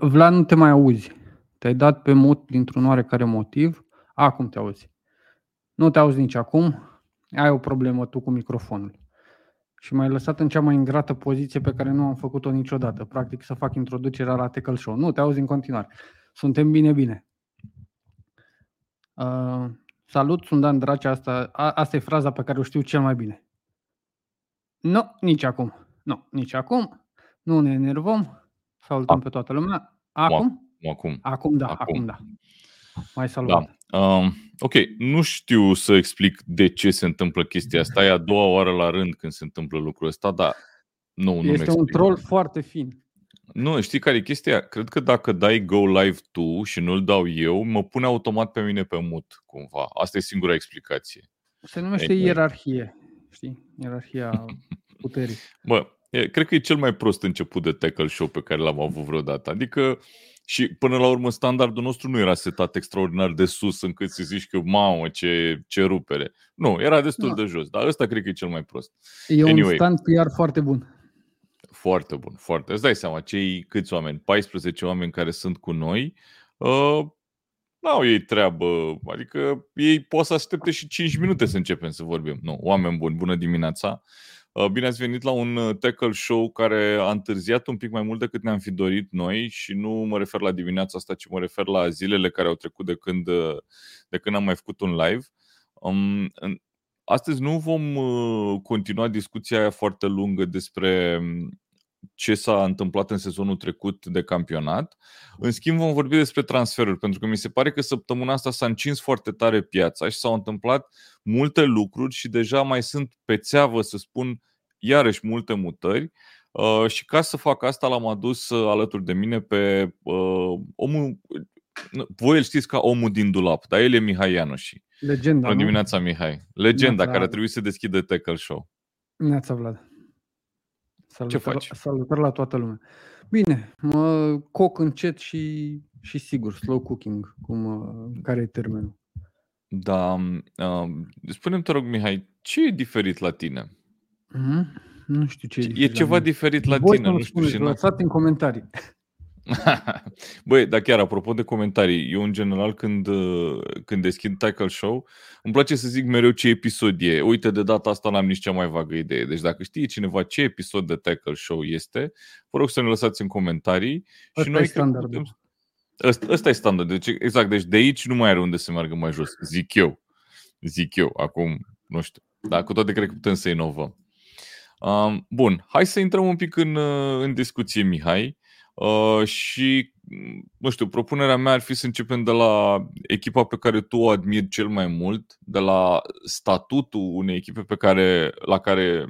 Vlad, nu te mai auzi. Te-ai dat pe mut dintr-un oarecare motiv. Acum te auzi. Nu te auzi nici acum. Ai o problemă tu cu microfonul. Și m-ai lăsat în cea mai ingrată poziție pe care nu am făcut-o niciodată. Practic să fac introducerea la Tackle Show. Nu, te auzi în continuare. Suntem bine, bine. Uh, salut, sunt Dan Dracea. Asta, a, asta e fraza pe care o știu cel mai bine. Nu, nici acum. Nu, nici acum. Nu ne enervăm. Salutăm A. pe toată lumea. Acum? Acum. Acum da, acum, acum da. Mai salut. Da. Um, ok, nu știu să explic de ce se întâmplă chestia asta. E a doua oară la rând când se întâmplă lucrul ăsta, dar nu, nu Este un troll foarte fin. Nu, știi care e chestia? Cred că dacă dai go live tu și nu-l dau eu, mă pune automat pe mine pe mut, cumva. Asta e singura explicație. Se numește e, ierarhie, știi? Ierarhia puterii. Bă, e, cred că e cel mai prost început de tackle show pe care l-am avut vreodată. Adică și până la urmă standardul nostru nu era setat extraordinar de sus încât să zici că mamă ce, ce rupere. Nu, era destul no. de jos, dar ăsta cred că e cel mai prost. E anyway, un stand PR foarte bun. Foarte bun, foarte. Îți dai seama, cei câți oameni, 14 oameni care sunt cu noi, uh, n-au ei treabă, adică ei pot să aștepte și 5 minute să începem să vorbim. Nu, oameni buni, bună dimineața! Uh, bine ați venit la un uh, tackle show care a întârziat un pic mai mult decât ne-am fi dorit noi și nu mă refer la dimineața asta, ci mă refer la zilele care au trecut de când, uh, de când am mai făcut un live. Um, astăzi nu vom continua discuția aia foarte lungă despre um, ce s-a întâmplat în sezonul trecut de campionat. În schimb, vom vorbi despre transferuri, pentru că mi se pare că săptămâna asta s-a încins foarte tare piața și s-au întâmplat multe lucruri și deja mai sunt pe țeavă, să spun, iarăși multe mutări. Uh, și ca să fac asta, l-am adus uh, alături de mine pe uh, omul. Voi îl știți ca omul din dulap, dar el e Mihai Ianoși. Legenda. Bună dimineața, Mihai. Legenda Neața. care trebuie să deschidă Tackle Show. Neața, Vlad. Salutări, Ce faci? Salutări la toată lumea. Bine, mă coc încet și, și sigur, slow cooking, cum, uh, care e termenul. Da, uh, spune-mi, te rog, Mihai, ce e diferit la tine? Mm-hmm. Nu știu ce e E ceva la diferit la Voi tine, nu știu ce. Lăsați în comentarii. Băi, dar chiar apropo de comentarii, eu în general când, uh, când deschid Tackle Show, îmi place să zic mereu ce episod e. Uite, de data asta n-am nici cea mai vagă idee. Deci dacă știe cineva ce episod de Tackle Show este, vă rog să ne lăsați în comentarii. Asta și noi e standard. Putem... Ăsta, ăsta e standard. Deci, exact, deci de aici nu mai are unde să meargă mai jos. Zic eu. Zic eu. Acum, nu știu. Dar cu toate cred că putem să inovăm. Um, bun, hai să intrăm un pic în, uh, în discuție, Mihai. Uh, și, nu știu, propunerea mea ar fi să începem de la echipa pe care tu o admiri cel mai mult, de la statutul unei echipe pe care, la care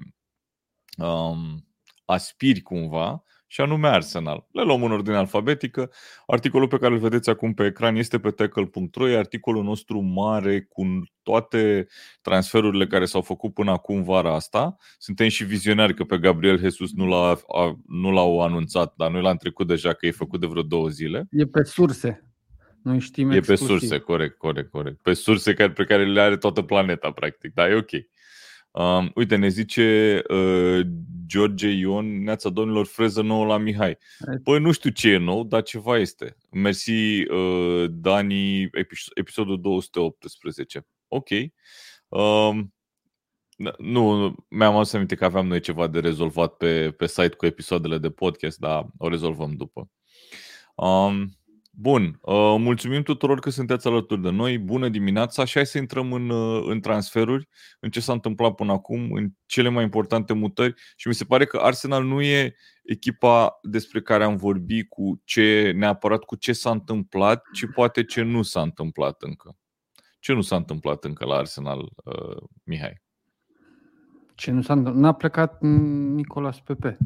um, aspiri cumva și anume Arsenal. Le luăm în ordine alfabetică. Articolul pe care îl vedeți acum pe ecran este pe tackle.ro, e articolul nostru mare cu toate transferurile care s-au făcut până acum vara asta. Suntem și vizionari că pe Gabriel Jesus nu, l-a, a, nu l-au anunțat, dar noi l-am trecut deja că e făcut de vreo două zile. E pe surse. Noi știm E exclusiv. pe surse, corect, corect, corect. Pe surse care, pe care le are toată planeta, practic. Da, e ok. Um, uite, ne zice uh, George Ion, neața domnilor, freză nouă la Mihai. Păi nu știu ce e nou, dar ceva este. Mersi, uh, Dani, episodul 218. Ok. Um, nu, mi-am adus aminte că aveam noi ceva de rezolvat pe, pe site cu episoadele de podcast, dar o rezolvăm după. Um, Bun, uh, mulțumim tuturor că sunteți alături de noi. Bună dimineața și hai să intrăm în, uh, în transferuri, în ce s-a întâmplat până acum, în cele mai importante mutări și mi se pare că Arsenal nu e echipa despre care am vorbit cu ce neapărat cu ce s-a întâmplat, ci poate ce nu s-a întâmplat încă. Ce nu s-a întâmplat încă la Arsenal, uh, Mihai? Ce nu s-a întâmplat? N-a plecat Nicolas Pepe.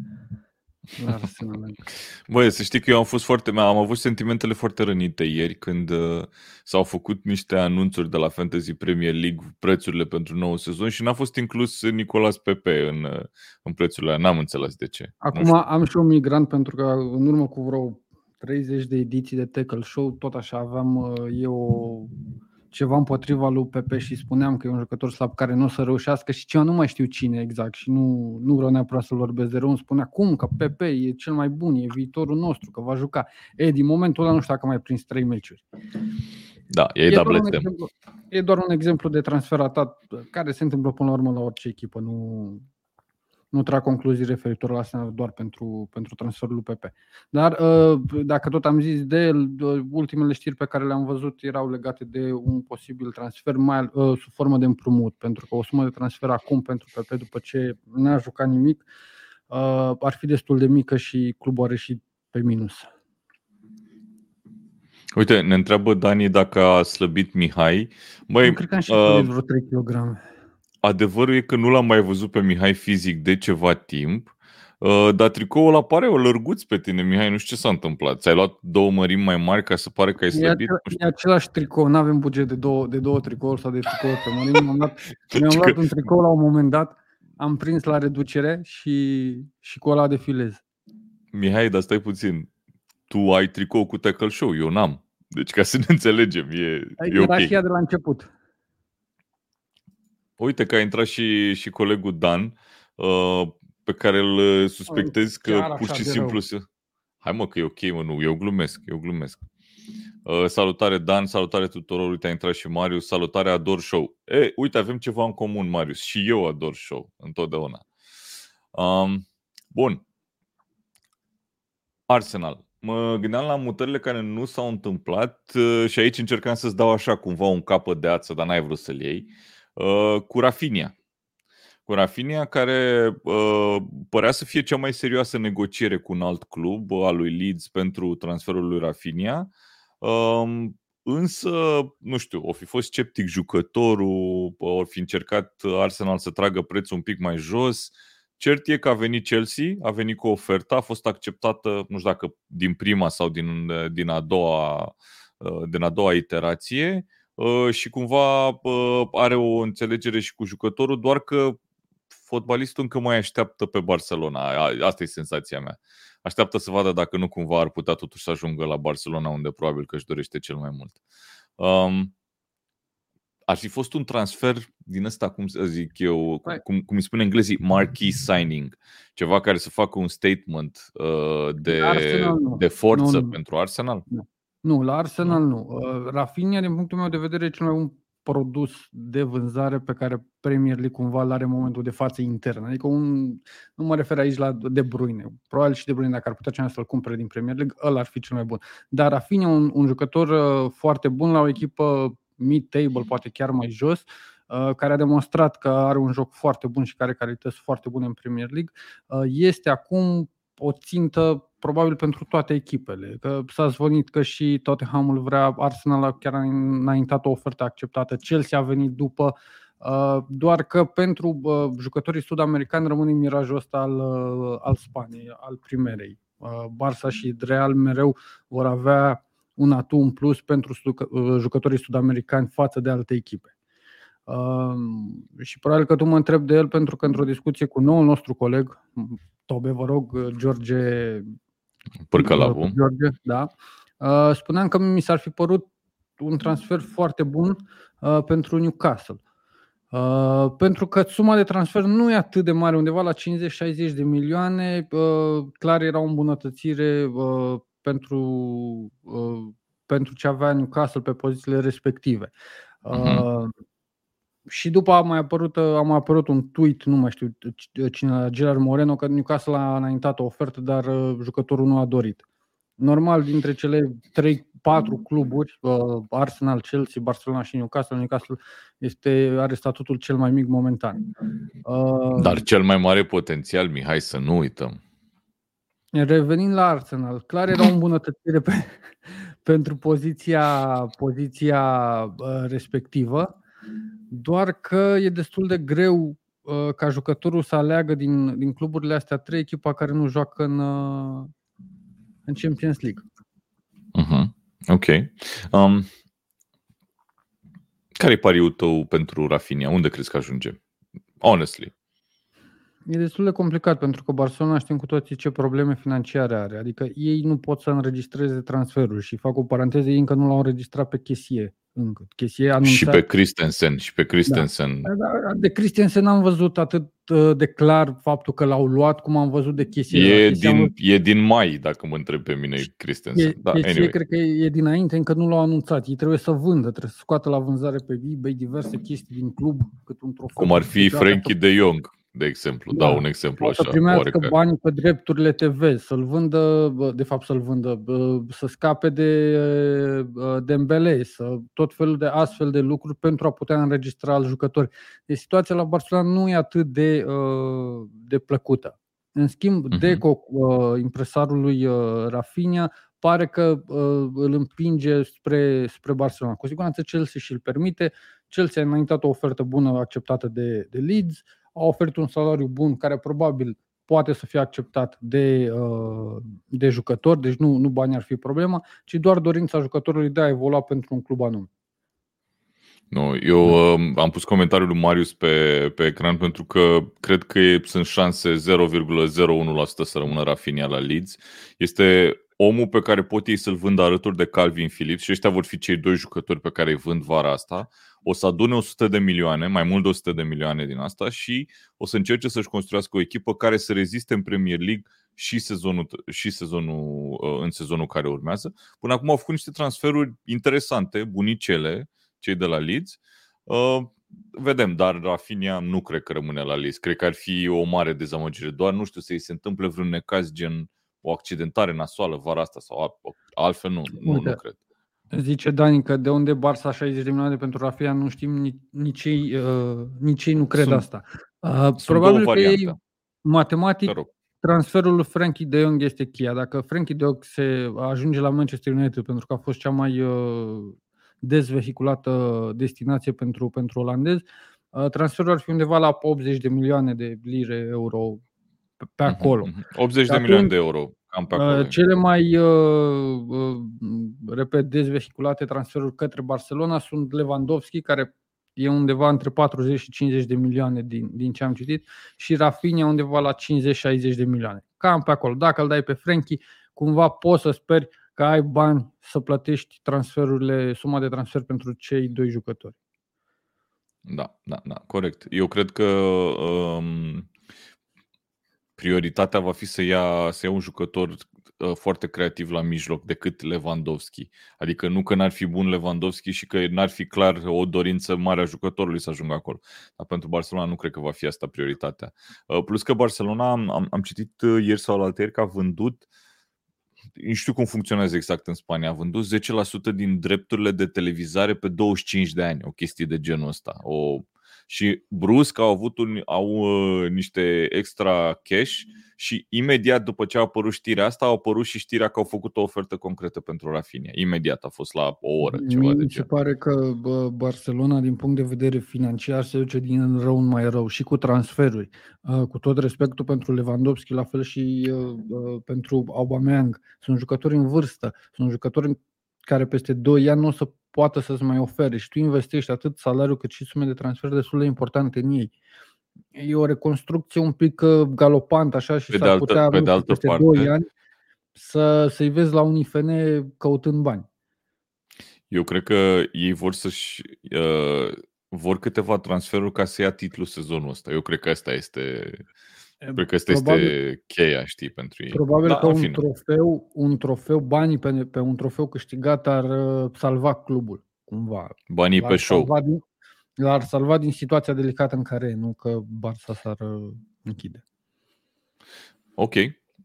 Băi, să știi că eu am fost foarte, am avut sentimentele foarte rănite ieri când uh, s-au făcut niște anunțuri de la Fantasy Premier League, prețurile pentru nou sezon și n-a fost inclus Nicolas Pepe în, uh, în prețurile alea. N-am înțeles de ce. Acum am și un migrant pentru că în urmă cu vreo 30 de ediții de Tackle Show, tot așa aveam uh, eu ceva împotriva lui Pepe și spuneam că e un jucător slab care nu o să reușească și ceva nu mai știu cine exact și nu, nu vreau neapărat să-l vorbesc de rău, îmi spunea cum că Pepe e cel mai bun, e viitorul nostru, că va juca. E, din momentul ăla nu știu dacă mai prins trei meciuri. Da, e, e, doar un exemplu, e doar un exemplu de transfer atat care se întâmplă până la urmă la orice echipă, nu, nu trag concluzii referitor la asta doar pentru, pentru transferul lui PP. Dar uh, dacă tot am zis de el, ultimele știri pe care le-am văzut erau legate de un posibil transfer mai uh, sub formă de împrumut, pentru că o sumă de transfer acum pentru PP după ce n-a jucat nimic uh, ar fi destul de mică și clubul are și pe minus. Uite, ne întreabă Dani dacă a slăbit Mihai. Băi, cred că am și uh, vreo 3 kg adevărul e că nu l-am mai văzut pe Mihai fizic de ceva timp, uh, dar tricoul apare o lărguț pe tine, Mihai, nu știu ce s-a întâmplat. Ți-ai luat două mărimi mai mari ca să pare că ai slăbit? E, acela, e același tricou, nu avem buget de două, de două tricouri sau de tricouri pe mărimi. Mi-am luat, mi-am luat un tricou la un moment dat, am prins la reducere și, și cu ăla defilez. Mihai, dar stai puțin. Tu ai tricou cu tackle show, eu n-am. Deci ca să ne înțelegem, e, e Era ok. și ea de la început. Uite că a intrat și, și colegul Dan, uh, pe care îl uh, suspectez că pur și simplu se... Hai mă că e ok, mă, nu, eu glumesc, eu glumesc. Uh, salutare Dan, salutare tuturor, uite a intrat și Marius, salutare Ador Show. E, uite, avem ceva în comun, Marius, și eu ador show, întotdeauna. Um, bun. Arsenal. Mă gândeam la mutările care nu s-au întâmplat uh, și aici încercam să-ți dau așa cumva un capăt de ață, dar n-ai vrut să-l iei. Uh, Uh, cu Rafinia. Cu Rafinia, care uh, părea să fie cea mai serioasă negociere cu un alt club al lui Leeds pentru transferul lui Rafinia. Uh, însă, nu știu, o fi fost sceptic jucătorul, o fi încercat Arsenal să tragă prețul un pic mai jos. Cert e că a venit Chelsea, a venit cu oferta, a fost acceptată, nu știu dacă din prima sau din, din a doua, uh, din a doua iterație Uh, și cumva uh, are o înțelegere și cu jucătorul, doar că fotbalistul încă mai așteaptă pe Barcelona. Asta e senzația mea. Așteaptă să vadă dacă nu cumva ar putea totuși să ajungă la Barcelona, unde probabil că își dorește cel mai mult. Um, ar fi fost un transfer din ăsta, cum să zic eu, cum, cum îi spune englezii, marquee signing. Ceva care să facă un statement uh, de, de forță nu, nu. pentru Arsenal? Nu. Nu, la Arsenal nu. Uh, Rafinha, din punctul meu de vedere, e cel mai bun produs de vânzare pe care Premier League cumva îl are în momentul de față intern. Adică un, nu mă refer aici la De Bruyne. Probabil și De Bruyne, dacă ar putea cineva să-l cumpere din Premier League, ăla ar fi cel mai bun. Dar Rafinha, un, un jucător uh, foarte bun la o echipă mid-table, poate chiar mai jos, uh, care a demonstrat că are un joc foarte bun și care are calități foarte bune în Premier League, este acum o țintă probabil pentru toate echipele. Că s-a zvonit că și Tottenhamul vrea, Arsenal chiar a înaintat o ofertă acceptată, Chelsea a venit după, uh, doar că pentru uh, jucătorii sud-americani rămâne mirajul ăsta al, uh, al Spaniei, al primerei. Barça și Real mereu vor avea un atu în plus pentru jucătorii sud-americani față de alte echipe. Uh, și probabil că tu mă întreb de el pentru că într-o discuție cu noul nostru coleg, Tobe, vă rog, George Pârcălavu. George, da. Uh, spuneam că mi s-ar fi părut un transfer foarte bun uh, pentru Newcastle. Uh, pentru că suma de transfer nu e atât de mare, undeva la 50-60 de milioane, uh, clar era o îmbunătățire uh, pentru, uh, pentru ce avea Newcastle pe pozițiile respective. Uh-huh. Uh, și după a mai apărut, a mai apărut un tweet, nu mai știu cine, Gerard Moreno, că Newcastle a înaintat o ofertă, dar uh, jucătorul nu a dorit. Normal, dintre cele 3-4 cluburi, uh, Arsenal, Chelsea, Barcelona și Newcastle, Newcastle este, are statutul cel mai mic momentan. Uh, dar cel mai mare potențial, Mihai, să nu uităm. Revenind la Arsenal, clar era o îmbunătățire pe, pentru poziția, poziția respectivă. Doar că e destul de greu uh, ca jucătorul să aleagă din, din cluburile astea trei echipa care nu joacă în, uh, în Champions League. Uh-huh. Ok. Um, care e pariul tău pentru Rafinha? Unde crezi că ajunge? Honestly. E destul de complicat pentru că Barcelona știm cu toții ce probleme financiare are. Adică ei nu pot să înregistreze transferuri și fac o paranteză, ei încă nu l-au înregistrat pe Chesie încă. Chesie anunțat... Și pe Christensen. Și pe Christensen. Da. De Christensen am văzut atât uh, de clar faptul că l-au luat, cum am văzut de Chesie. E, din, am... e din mai, dacă mă întreb pe mine, Christensen. E, da, Chesie anyway. cred că e, e dinainte, încă nu l-au anunțat. Ei trebuie să vândă, trebuie să scoată la vânzare pe eBay diverse chestii din club, cât un trofeu. Cum ar fi Frankie de Jong de exemplu. Da. Dau un exemplu așa. Să primească bani pe drepturile TV, să-l vândă, de fapt să-l vândă, să scape de Dembele, să tot felul de astfel de lucruri pentru a putea înregistra al jucători. Deci situația la Barcelona nu e atât de, de plăcută. În schimb, uh-huh. Deco, impresarului Rafinha, pare că îl împinge spre, spre Barcelona. Cu siguranță Chelsea și îl permite. Chelsea a înaintat o ofertă bună acceptată de, de Leeds a oferit un salariu bun care probabil poate să fie acceptat de, uh, de jucători, deci nu, nu banii ar fi problema, ci doar dorința jucătorului de a evolua pentru un club anume. Nu, eu uh, am pus comentariul lui Marius pe, pe ecran pentru că cred că sunt șanse 0,01% să rămână Rafinha la Leeds. Este omul pe care pot ei să-l vândă alături de Calvin Phillips și ăștia vor fi cei doi jucători pe care îi vând vara asta o să adune 100 de milioane, mai mult de 100 de milioane din asta și o să încerce să-și construiască o echipă care să reziste în Premier League și sezonul, și sezonul uh, în sezonul care urmează. Până acum au făcut niște transferuri interesante, bunicele, cei de la Leeds. Uh, vedem, dar Rafinha nu cred că rămâne la Leeds. Cred că ar fi o mare dezamăgire. Doar nu știu să-i se întâmple vreun necaz gen o accidentare nasoală vara asta sau altfel nu, nu, nu cred. Zice Dani că de unde Barça 60 de milioane pentru Rafia nu știm, nici, nici, ei, uh, nici ei nu cred sunt, asta. Uh, probabil că ei, matematic, transferul lui Frankie de Jong este cheia. Dacă Frankie de Jong se ajunge la Manchester United pentru că a fost cea mai uh, dezvehiculată destinație pentru, pentru olandez, uh, transferul ar fi undeva la 80 de milioane de lire euro pe, pe mhm, acolo. 80 de milioane de euro. Cam pe acolo. Uh, cele mai, uh, uh, repet, dezvehiculate transferuri către Barcelona sunt Lewandowski, care e undeva între 40 și 50 de milioane din, din ce am citit, și Rafinha undeva la 50-60 de milioane. Cam pe acolo. Dacă îl dai pe Frenkie, cumva poți să speri că ai bani să plătești transferurile, suma de transfer pentru cei doi jucători. Da, da, da, corect. Eu cred că um, prioritatea va fi să ia, să ia un jucător uh, foarte creativ la mijloc decât Lewandowski. Adică nu că n-ar fi bun Lewandowski și că n-ar fi clar o dorință mare a jucătorului să ajungă acolo. Dar pentru Barcelona nu cred că va fi asta prioritatea. Uh, plus că Barcelona, am, am citit uh, ieri sau la alter că a vândut nu știu cum funcționează exact în Spania, a vândut 10% din drepturile de televizare pe 25 de ani, o chestie de genul ăsta. O și brusc au avut un, au uh, niște extra cash și imediat după ce a apărut știrea asta, au apărut și știrea că au făcut o ofertă concretă pentru Rafinha. Imediat a fost la o oră. Ceva Mi se pare că bă, Barcelona, din punct de vedere financiar, se duce din rău în mai rău și cu transferuri. Uh, cu tot respectul pentru Lewandowski, la fel și uh, uh, pentru Aubameyang. Sunt jucători în vârstă, sunt jucători care peste 2 ani nu o să poată să-ți mai ofere și tu investești atât salariul cât și sume de transfer destul de importante în ei. E o reconstrucție un pic uh, galopantă așa și pe s-ar altă, putea pe de altă peste parte, 2 ani să, să-i vezi la un IFN căutând bani. Eu cred că ei vor să-și uh, vor câteva transferuri ca să ia titlul sezonul ăsta. Eu cred că asta este Cred că asta probabil, este cheia, știi, pentru ei. Probabil da, că un trofeu, un trofeu, banii pe, pe un trofeu câștigat ar uh, salva clubul, cumva. Banii l-ar pe show. Din, l-ar salva din situația delicată în care e, nu că Barça s-ar uh, închide. Ok,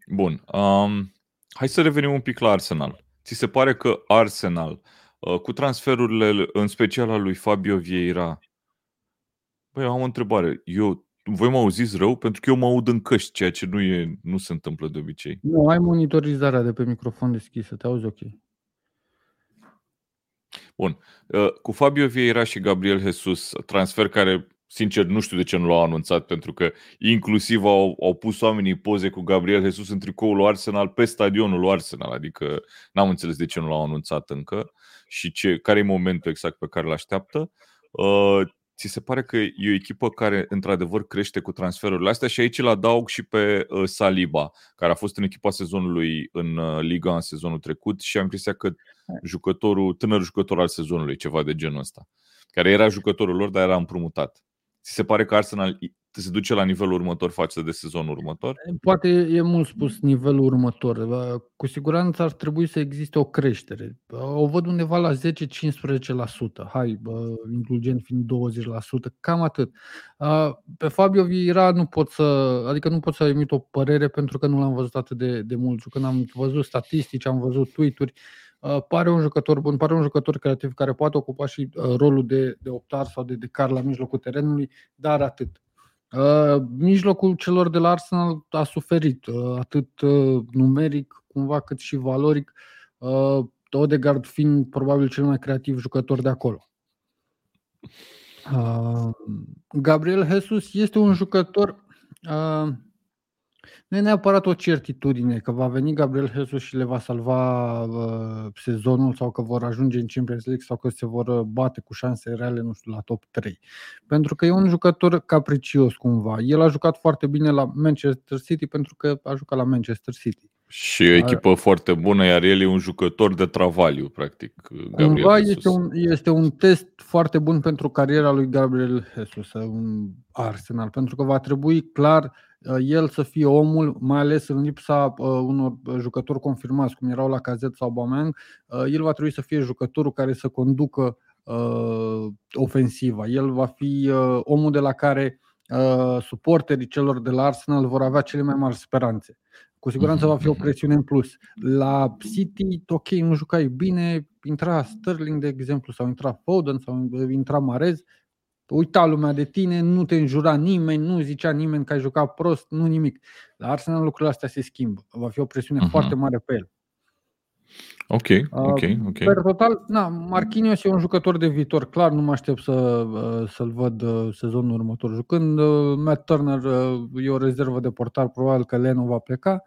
bun. Um, hai să revenim un pic la Arsenal. Ți se pare că Arsenal, uh, cu transferurile, în special al lui Fabio Vieira, Băi, am o întrebare. Eu voi mă auziți rău? Pentru că eu mă aud în căști, ceea ce nu, e, nu se întâmplă de obicei. Nu, ai monitorizarea de pe microfon deschisă, te auzi ok. Bun. Uh, cu Fabio Vieira și Gabriel Jesus, transfer care, sincer, nu știu de ce nu l-au anunțat, pentru că inclusiv au, au pus oamenii poze cu Gabriel Jesus în tricoul lui Arsenal pe stadionul lui Arsenal, adică n-am înțeles de ce nu l-au anunțat încă și ce, care e momentul exact pe care îl așteaptă. Uh, ți se pare că e o echipă care într-adevăr crește cu transferurile astea și aici îl adaug și pe uh, Saliba, care a fost în echipa sezonului în uh, Liga în sezonul trecut și am impresia că jucătorul, tânăr jucător al sezonului, ceva de genul ăsta, care era jucătorul lor, dar era împrumutat. Ți se pare că Arsenal se duce la nivelul următor față de sezonul următor? Poate e mult spus nivelul următor. Cu siguranță ar trebui să existe o creștere. O văd undeva la 10-15%. Hai, indulgent fiind 20%, cam atât. Pe Fabio Vieira nu pot să, adică nu pot să emit o părere pentru că nu l-am văzut atât de, de mult. Când am văzut statistici, am văzut tweet-uri, pare un jucător bun, pare un jucător creativ care poate ocupa și rolul de, de optar sau de, de car la mijlocul terenului, dar atât. Uh, mijlocul celor de la Arsenal a suferit, uh, atât uh, numeric, cumva, cât și valoric, uh, Odegaard fiind probabil cel mai creativ jucător de acolo. Uh, Gabriel Jesus este un jucător uh, nu e neapărat o certitudine că va veni Gabriel Jesus și le va salva uh, sezonul sau că vor ajunge în Champions League sau că se vor uh, bate cu șanse reale, nu știu, la top 3. Pentru că e un jucător capricios cumva. El a jucat foarte bine la Manchester City pentru că a jucat la Manchester City. Și o echipă a... foarte bună, iar el e un jucător de travaliu, practic. Gabriel Cumva Jesus. este un, este un test foarte bun pentru cariera lui Gabriel Jesus, un Arsenal, pentru că va trebui clar Uh, el să fie omul, mai ales în lipsa uh, unor jucători confirmați, cum erau la Cazet sau Bameng, uh, el va trebui să fie jucătorul care să conducă ofensiva. El va fi omul de la care suporterii celor de la Arsenal vor avea cele mai mari speranțe. Cu siguranță va fi o presiune în plus. La City, ok, nu jucai bine, intra Sterling, de exemplu, sau intra Foden, sau intra Marez, uita lumea de tine, nu te înjura nimeni, nu zicea nimeni că ai jucat prost, nu nimic. La Arsenal lucrurile astea se schimbă. Va fi o presiune uh-huh. foarte mare pe el. Ok, ok, ok. Per total, na, Marquinhos e un jucător de viitor, clar, nu mă aștept să, uh, să-l văd uh, sezonul următor jucând. Uh, Matt Turner e o rezervă de portar, probabil că Leno va pleca.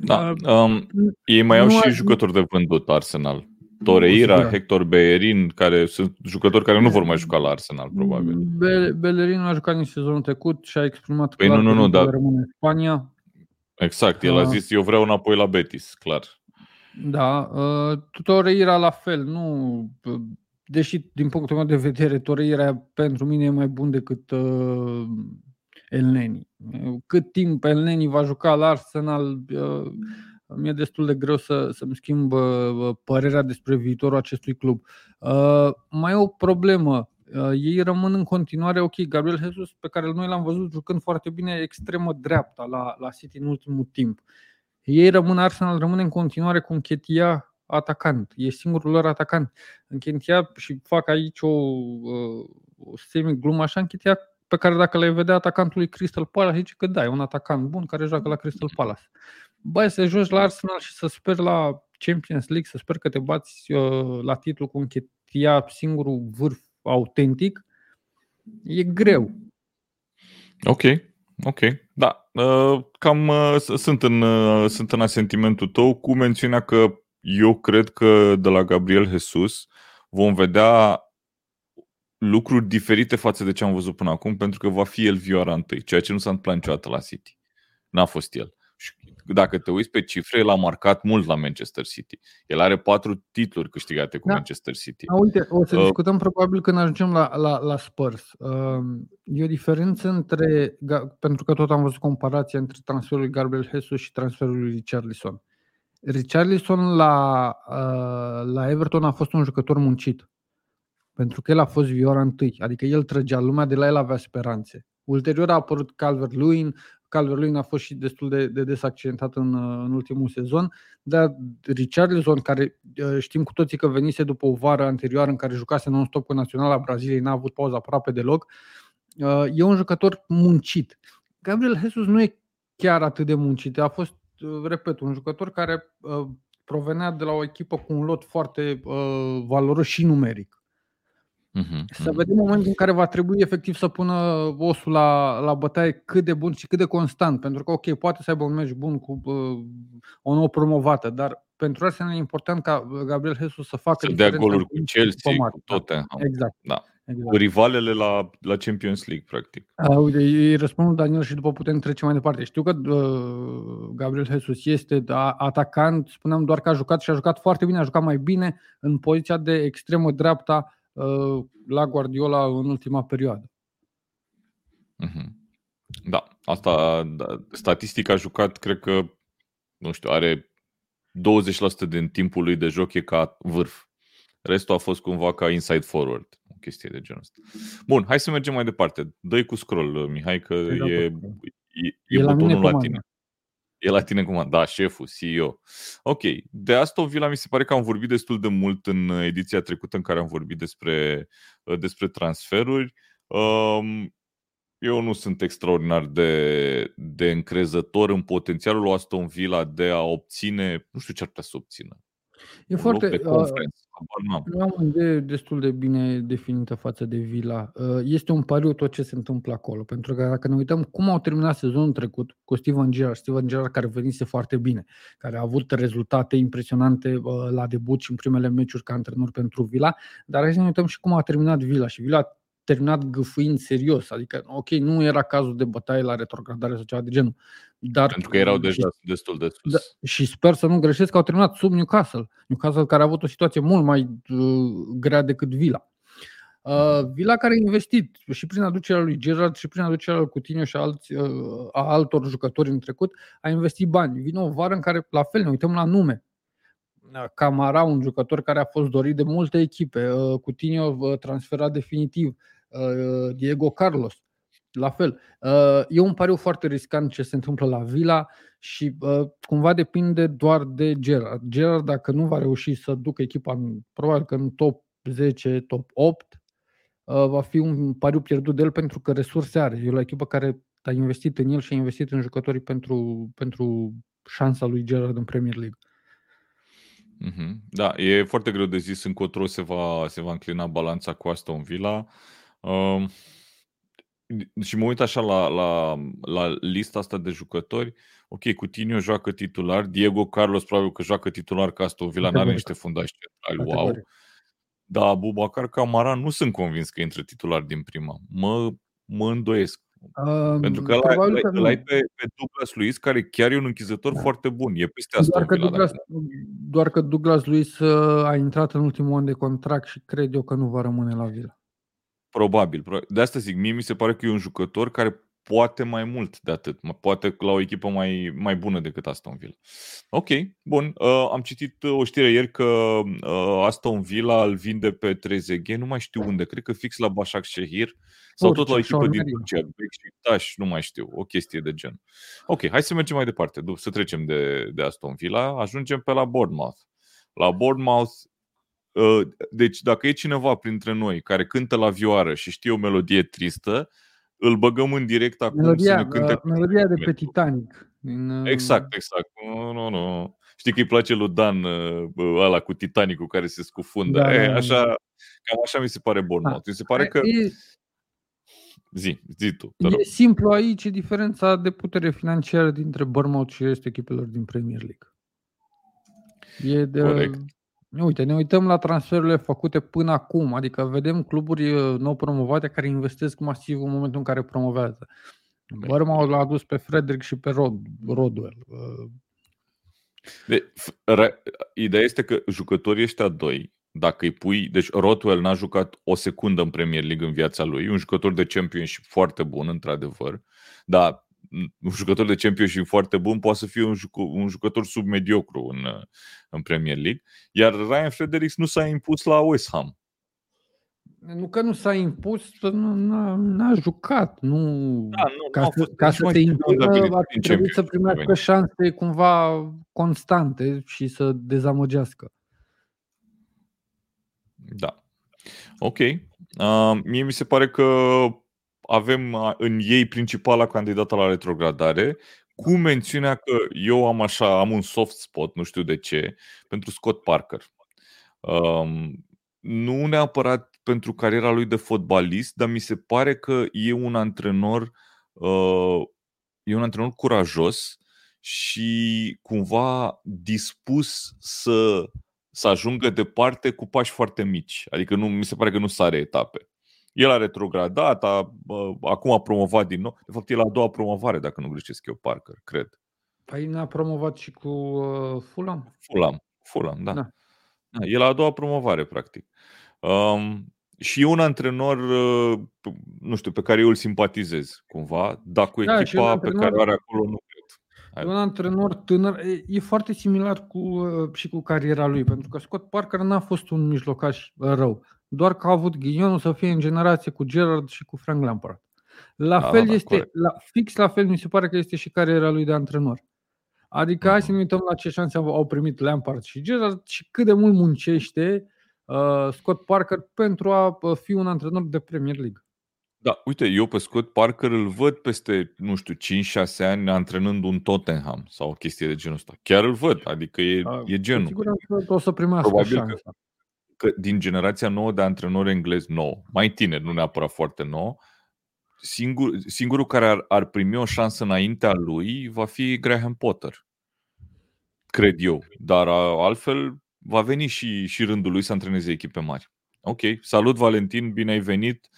Da, um, ei mai au și jucători de vândut Arsenal. Toreira, Hector Bellerin, care sunt jucători care nu vor mai juca la Arsenal, probabil. Be- Bellerin a jucat nici sezonul trecut și a exprimat păi clar nu, nu, nu, că da. rămâne în Spania. Exact, el a zis, eu vreau înapoi la Betis, clar. Da, uh, Toreira la fel, nu... Deși, din punctul meu de vedere, Toreira pentru mine e mai bun decât uh, Elneni. Cât timp Elneni va juca la Arsenal, uh, mi-e destul de greu să, să-mi schimb părerea despre viitorul acestui club. Uh, mai e o problemă. Uh, ei rămân în continuare, ok, Gabriel Jesus, pe care noi l-am văzut jucând foarte bine extremă dreapta la, la City în ultimul timp. Ei rămân, Arsenal rămâne în continuare cu Închetia atacant. E singurul lor atacant. Închetia și fac aici o, o semi-glumă așa, Închetia pe care dacă le vedea atacantului Crystal Palace, zice că da, e un atacant bun care joacă la Crystal Palace băi, să ajungi la Arsenal și să speri la Champions League, să sper că te bați uh, la titlu cu închetia singurul vârf autentic, e greu. Ok, ok. Da, uh, cam uh, sunt, în, uh, sunt în asentimentul tău cu mențiunea că eu cred că de la Gabriel Jesus vom vedea lucruri diferite față de ce am văzut până acum, pentru că va fi el vioara întâi, ceea ce nu s-a întâmplat niciodată la City. N-a fost el. Și dacă te uiți pe cifre, el a marcat mult la Manchester City. El are patru titluri câștigate cu da. Manchester City. A, uite, o să uh, discutăm probabil când ajungem la, la, la Spurs. Uh, e o diferență între, pentru că tot am văzut comparația între transferul lui Gabriel Jesus și transferul lui Richarlison. Richarlison la, uh, la Everton a fost un jucător muncit. Pentru că el a fost vioara întâi, adică el trăgea lumea, de la el avea speranțe. Ulterior a apărut Calvert-Lewin, Calvert-Lewin a fost și destul de, de des accidentat în, în ultimul sezon, dar Richarlison, care uh, știm cu toții că venise după o vară anterioară în care jucase non-stop cu Naționala Braziliei, n-a avut pauză aproape deloc, uh, e un jucător muncit. Gabriel Jesus nu e chiar atât de muncit, a fost, uh, repet, un jucător care provenea de la o echipă cu un lot foarte valoros și numeric. Uh-huh, să vedem momentul în care va trebui efectiv să pună osul la, la bătaie cât de bun și cât de constant. Pentru că, ok, poate să aibă un meci bun cu uh, o nouă promovată, dar pentru asta e important ca Gabriel Jesus să facă să dea goluri cu Chelsea, cu, cu toate. Exact. Da. exact. rivalele la, la Champions League, practic. A, uite, îi răspund Daniel și după putem trece mai departe. Știu că uh, Gabriel Jesus este atacant, spuneam doar că a jucat și a jucat foarte bine, a jucat mai bine în poziția de extremă dreapta uh, la Guardiola în ultima perioadă. Mm-hmm. Da, asta, da, statistica a jucat, cred că, nu știu, are 20% din timpul lui de joc e ca vârf. Restul a fost cumva ca inside forward, o chestie de genul ăsta. Bun, hai să mergem mai departe. Dă-i cu scroll, Mihai, că e, e, e, e butonul la tine. E la tine cum? Da, șeful, CEO. Ok, de asta o Villa mi se pare că am vorbit destul de mult în ediția trecută în care am vorbit despre, despre transferuri. Um, eu nu sunt extraordinar de, de încrezător în potențialul lui Aston Villa de a obține, nu știu ce ar putea să obțină. E un foarte. De uh, am o idee destul de bine definită față de Villa. Uh, este un pariu tot ce se întâmplă acolo. Pentru că dacă ne uităm cum au terminat sezonul trecut cu Steven Gerrard, Steven Gerrard care venise foarte bine, care a avut rezultate impresionante uh, la debut și în primele meciuri ca antrenor pentru Villa, dar hai să ne uităm și cum a terminat Villa. Și Villa terminat gâfâind serios. Adică, ok, nu era cazul de bătaie la retrogradare sau ceva de genul. Dar, Pentru că erau deja și, destul de sus. Da, și sper să nu greșesc că au terminat sub Newcastle. Newcastle care a avut o situație mult mai uh, grea decât Villa. Uh, Villa care a investit și prin aducerea lui Gerard și prin aducerea lui Coutinho și alți, uh, a altor jucători în trecut, a investit bani. Vine o vară în care, la fel, ne uităm la nume. Camara, un jucător care a fost dorit de multe echipe, uh, Coutinho uh, transferat definitiv, Uh, Diego Carlos. La fel. Uh, e un pariu foarte riscant ce se întâmplă la Villa și uh, cumva depinde doar de Gerard. Gerard, dacă nu va reuși să ducă echipa în, probabil că în top 10, top 8, va fi un pariu pierdut de el pentru că resurse are. E o echipă care a investit în el și a investit în jucătorii pentru, pentru șansa lui Gerard în Premier League. Mm-hmm. Da, e foarte greu de zis încotro se va, se va înclina balanța cu Aston Villa. Um, și mă uit așa la, la, la lista asta de jucători. Ok, Coutinho joacă titular, Diego Carlos probabil că joacă titular ca Aston Villa, n-are niște fundași centrali, wow. Dar Abubacar Camara nu sunt convins că intră titular din prima. Mă, mă îndoiesc. Um, Pentru că ăla, ăla, ăla pe, pe Douglas Luiz, care chiar e un închizător da. foarte bun. E peste asta. Doar că, Douglas, doar că Douglas Luiz uh, a intrat în ultimul an de contract și cred eu că nu va rămâne la Villa. Probabil. De asta zic, mie mi se pare că e un jucător care poate mai mult de atât. Poate la o echipă mai, mai bună decât Aston Villa. Ok, bun. Uh, am citit uh, o știre ieri că uh, Aston Villa îl vinde pe Trezeguet, nu mai știu unde, cred că fix la Başak Shehir sau tot la o echipă din Turcia, Beşiktaş, nu mai știu, o chestie de gen. Ok, hai să mergem mai departe, să trecem de, de Aston Villa, ajungem pe la Bournemouth. La Bournemouth Uh, deci dacă e cineva printre noi care cântă la vioară și știe o melodie tristă, îl băgăm în direct acum melodia, să ne cânte. Uh, melodia de pe Titanic. Din, uh... Exact, exact. Nu, nu, nu. Știi că îi place lui Dan uh, ăla cu Titanicul care se scufundă. Da, e, da, da, așa, cam așa mi se pare Bournemouth. Mi se pare că... E, zi, zi tu. e rog. simplu aici e diferența de putere financiară dintre Bournemouth și restul echipelor din Premier League. E de, Corect. Uite, ne uităm la transferurile făcute până acum, adică vedem cluburi uh, nou promovate care investesc masiv în momentul în care promovează. Bărma l-a adus pe Frederick și pe Rod, Rodwell. Uh. De, re, ideea este că jucătorii ăștia doi, dacă îi pui... Deci Rodwell n-a jucat o secundă în Premier League în viața lui, un jucător de Championship foarte bun, într-adevăr, dar un jucător de Championship foarte bun poate să fie un, juc- un jucător submediocru în, în Premier League. Iar Ryan Fredericks nu s-a impus la West Ham. Nu că nu s-a impus, nu n-a, n-a jucat. Nu, da, nu, ca, să, ca să te impună, ar trebui să primească șanse cumva constante și să dezamăgească. Da. Ok. Uh, mie mi se pare că avem în ei principala candidată la retrogradare, cu mențiunea că eu am așa, am un soft spot, nu știu de ce, pentru Scott Parker. Um, nu neapărat pentru cariera lui de fotbalist, dar mi se pare că e un antrenor uh, e un antrenor curajos și cumva dispus să, să ajungă departe cu pași foarte mici. Adică nu mi se pare că nu sare etape. El a retrogradat, a, acum a promovat din nou. De fapt, el a a doua promovare, dacă nu greșesc eu, Parker, cred. Păi ne-a promovat și cu uh, Fulham. Fulham, Fulham, da. da. da el a a doua promovare, practic. Um, și e un antrenor, uh, nu știu, pe care eu îl simpatizez cumva, dar cu da, echipa antrenor, pe care o are acolo nu cred. E un antrenor tânăr, e, e foarte similar cu, uh, și cu cariera lui, pentru că Scott Parker n-a fost un mijlocaș rău, doar că a avut ghinionul să fie în generație cu Gerard și cu Frank Lampard. La da, fel da, este, la, fix la fel mi se pare că este și cariera lui de antrenor. Adică hai să ne uităm la ce șanse au primit Lampard și Gerard și cât de mult muncește uh, Scott Parker pentru a uh, fi un antrenor de Premier League. Da, uite, eu pe Scott Parker îl văd peste, nu știu, 5-6 ani antrenând un Tottenham sau o chestie de genul ăsta. Chiar îl văd, adică e, da, e genul. Sigur că o să primească Probabil șansa. Că, că din generația nouă de antrenori englezi nou, mai tineri, nu neapărat foarte nou, singur, singurul care ar, ar primi o șansă înaintea lui va fi Graham Potter. Cred eu. Dar altfel va veni și, și rândul lui să antreneze echipe mari. Ok, salut Valentin, bine ai venit.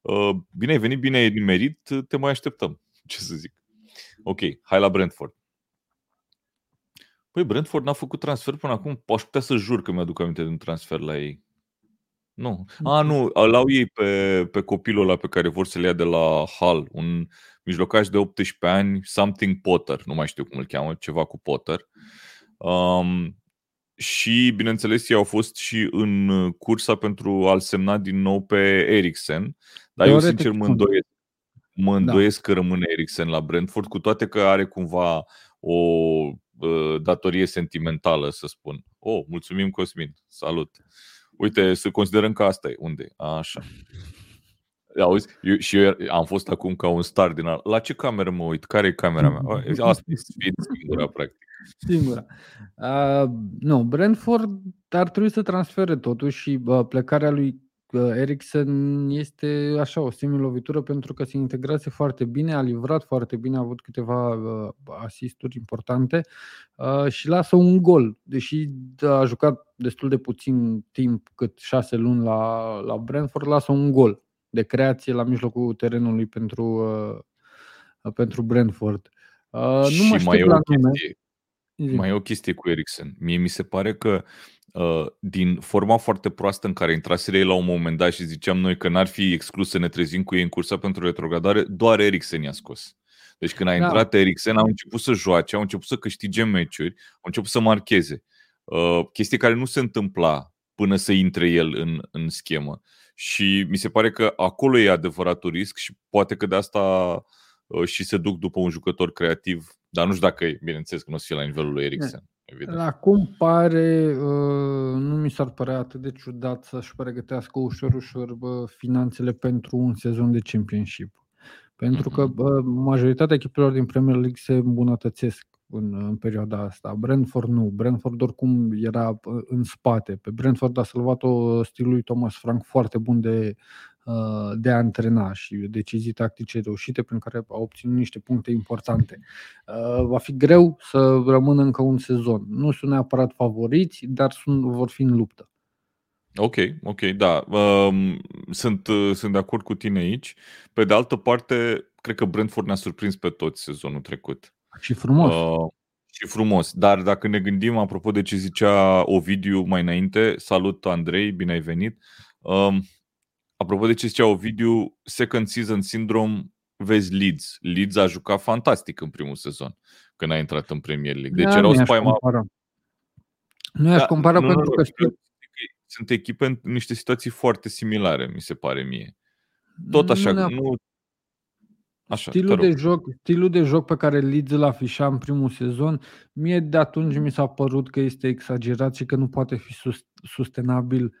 Uh, bine ai venit, bine ai nimerit, te mai așteptăm. Ce să zic. Ok, hai la Brentford. Păi Brentford n-a făcut transfer până acum. Aș putea să jur că mi-aduc aminte de un transfer la ei. Nu. A, nu, îl au ei pe, pe copilul ăla pe care vor să-l ia de la Hall, un mijlocaș de 18 ani, Something Potter, nu mai știu cum îl cheamă, ceva cu Potter. Um, și, bineînțeles, ei au fost și în cursa pentru a-l semna din nou pe Eriksen, dar eu, sincer, mă îndoiesc, mă da. îndoiesc da. că rămâne Eriksen la Brentford, cu toate că are cumva o uh, datorie sentimentală, să spun. Oh, mulțumim, Cosmin, salut! Uite, să considerăm că asta e. Unde? Așa. Auzi? Eu, și eu am fost acum ca un star din al... La ce cameră mă uit? Care e camera mea? Asta e singura, practic. Singura. Uh, nu, Brentford ar trebui să transfere totuși și uh, plecarea lui Eriksen este așa o semi-lovitură pentru că se integrase foarte bine, a livrat foarte bine, a avut câteva uh, asisturi importante uh, și lasă un gol. Deși a jucat destul de puțin timp, cât șase luni la, la Brentford, lasă un gol de creație la mijlocul terenului pentru, uh, pentru Brentford. Și nu mă mai e, la chestie, mai e o chestie cu Eriksen. Mie mi se pare că Uh, din forma foarte proastă în care intraseră ei la un moment dat și ziceam noi că n-ar fi exclus să ne trezim cu ei în cursa pentru retrogradare, doar Eriksen i-a scos. Deci când a da. intrat da. Eriksen, au început să joace, au început să câștige meciuri, au început să marcheze. Uh, chestie care nu se întâmpla până să intre el în, în schemă. Și mi se pare că acolo e adevăratul risc și poate că de asta uh, și se duc după un jucător creativ, dar nu știu dacă e, bineînțeles că nu o să fie la nivelul lui Eriksen. Evident. Acum pare, uh, nu mi s-ar părea atât de ciudat să-și pregătească ușor, ușor finanțele pentru un sezon de championship. Pentru că mhm. majoritatea echipelor din Premier League se îmbunătățesc în, în perioada asta. Brentford nu. Brentford oricum era în spate. Pe Brentford a salvat-o stilul lui Thomas Frank foarte bun de Uh, de a antrena și decizii tactice reușite prin care au obținut niște puncte importante. Uh, va fi greu să rămână încă un sezon. Nu sunt neapărat favoriți, dar sunt, vor fi în luptă. Ok, ok, da. Um, sunt, uh, sunt de acord cu tine aici. Pe de altă parte, cred că Brentford ne-a surprins pe toți sezonul trecut. Și frumos. Uh, și frumos. Dar dacă ne gândim, apropo de ce zicea Ovidiu mai înainte, salut Andrei, bine ai venit. Um, Apropo de ce zicea Ovidiu, second season syndrome, vezi Leeds. Leeds a jucat fantastic în primul sezon când a intrat în Premier League. Deci da, erau spaima... Nu i-aș da, compara nu, pentru nu, că știu... Sunt echipe în niște situații foarte similare, mi se pare mie. Tot așa, nu, nu Așa, stilul, de joc, stilul de joc pe care Leeds îl afișa în primul sezon, mie de atunci mi s-a părut că este exagerat și că nu poate fi sustenabil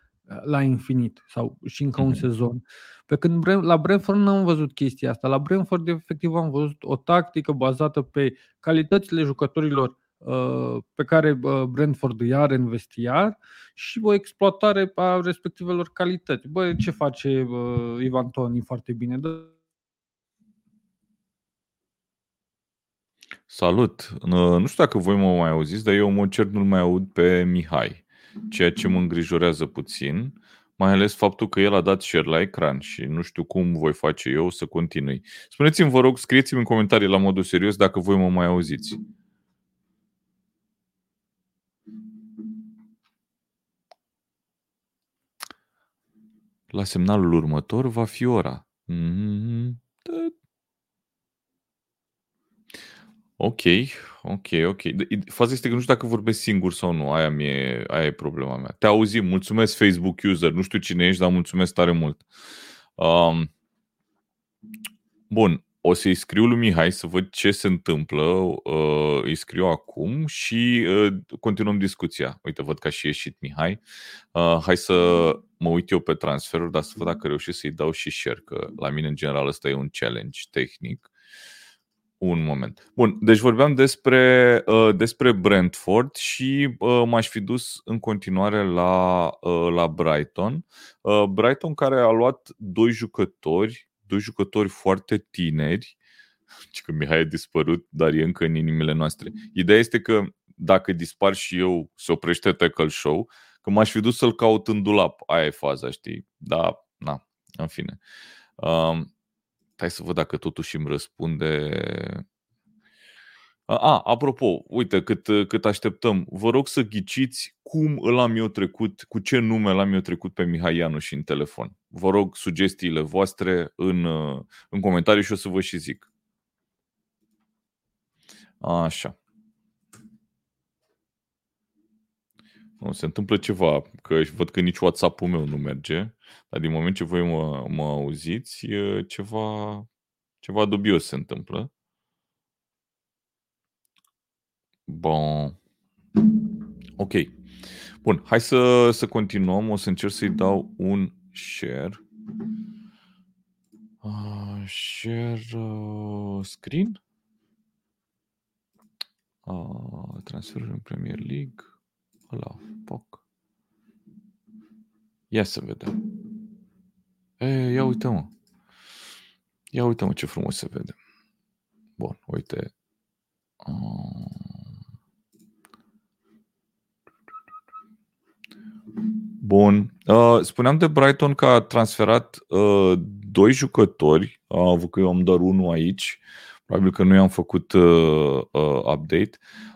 la infinit sau și încă un mhm. sezon. Pe când la Brentford nu am văzut chestia asta. La Brentford efectiv am văzut o tactică bazată pe calitățile jucătorilor uh, pe care uh, Brentford îi are în vestiar și o exploatare a respectivelor calități. Bă, ce face uh, Ivan Toni foarte bine? Salut! Nu știu dacă voi mă mai auziți, dar eu mă cer nu-l mai aud pe Mihai ceea ce mă îngrijorează puțin. mai ales faptul că el a dat share la ecran și nu știu cum voi face eu să continui. Spuneți-mi, vă rog, scrieți-mi în comentarii la modul serios dacă voi mă mai auziți. La semnalul următor va fi ora. Mm-hmm. Ok, ok, ok. Faza este că nu știu dacă vorbesc singur sau nu. Aia, mie, aia e problema mea. Te auzim. Mulțumesc Facebook user. Nu știu cine ești, dar mulțumesc tare mult. Um, bun. O să-i scriu lui Mihai să văd ce se întâmplă. Uh, îi scriu acum și uh, continuăm discuția. Uite, văd că a și ieșit Mihai. Uh, hai să mă uit eu pe transferuri, dar să văd dacă reușesc să-i dau și share, că la mine, în general, ăsta e un challenge tehnic. Un moment. Bun, deci vorbeam despre, uh, despre Brentford și uh, m-aș fi dus în continuare la, uh, la Brighton. Uh, Brighton care a luat doi jucători, doi jucători foarte tineri, și că Mihai a dispărut, dar e încă în inimile noastre. Ideea este că dacă dispar și eu, se oprește Tackle Show, că m-aș fi dus să-l caut în dulap. Aia e faza, știi? Da, na, în fine. Uh, Hai să văd dacă totuși îmi răspunde. A, apropo, uite, cât, cât așteptăm, vă rog să ghiciți cum îl am eu trecut, cu ce nume l-am eu trecut pe Mihai Ianuș și în telefon. Vă rog sugestiile voastre în, în comentarii și o să vă și zic. Așa. Nu, se întâmplă ceva, că văd că nici WhatsApp-ul meu nu merge, dar din moment ce voi mă, mă auziți, ceva, ceva dubios se întâmplă. Bun. Ok. Bun, hai să, să continuăm. O să încerc să-i dau un share. Uh, share uh, screen. Uh, transferul în Premier League. Ăla, foc. Ia să vedem. E, ia uite mă. Ia uite mă ce frumos se vede. Bun, uite. Bun. Uh, spuneam de Brighton că a transferat uh, doi jucători. A avut că eu am doar unul aici. Probabil că nu i-am făcut uh, uh, update.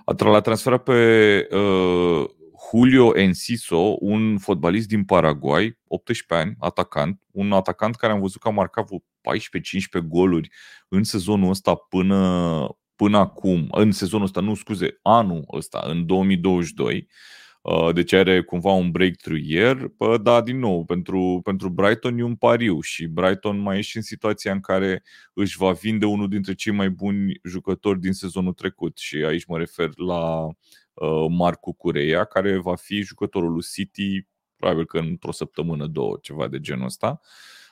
A l-a transferat pe uh, Julio Enciso, un fotbalist din Paraguay, 18 ani, atacant, un atacant care am văzut că a marcat 14-15 goluri în sezonul ăsta până, până acum, în sezonul ăsta, nu scuze, anul ăsta, în 2022. Uh, deci are cumva un breakthrough year, dar din nou, pentru, pentru Brighton e un pariu și Brighton mai e și în situația în care își va vinde unul dintre cei mai buni jucători din sezonul trecut și aici mă refer la Uh, Marcu Cureia, care va fi jucătorul lui City, probabil că într-o săptămână, două, ceva de genul ăsta,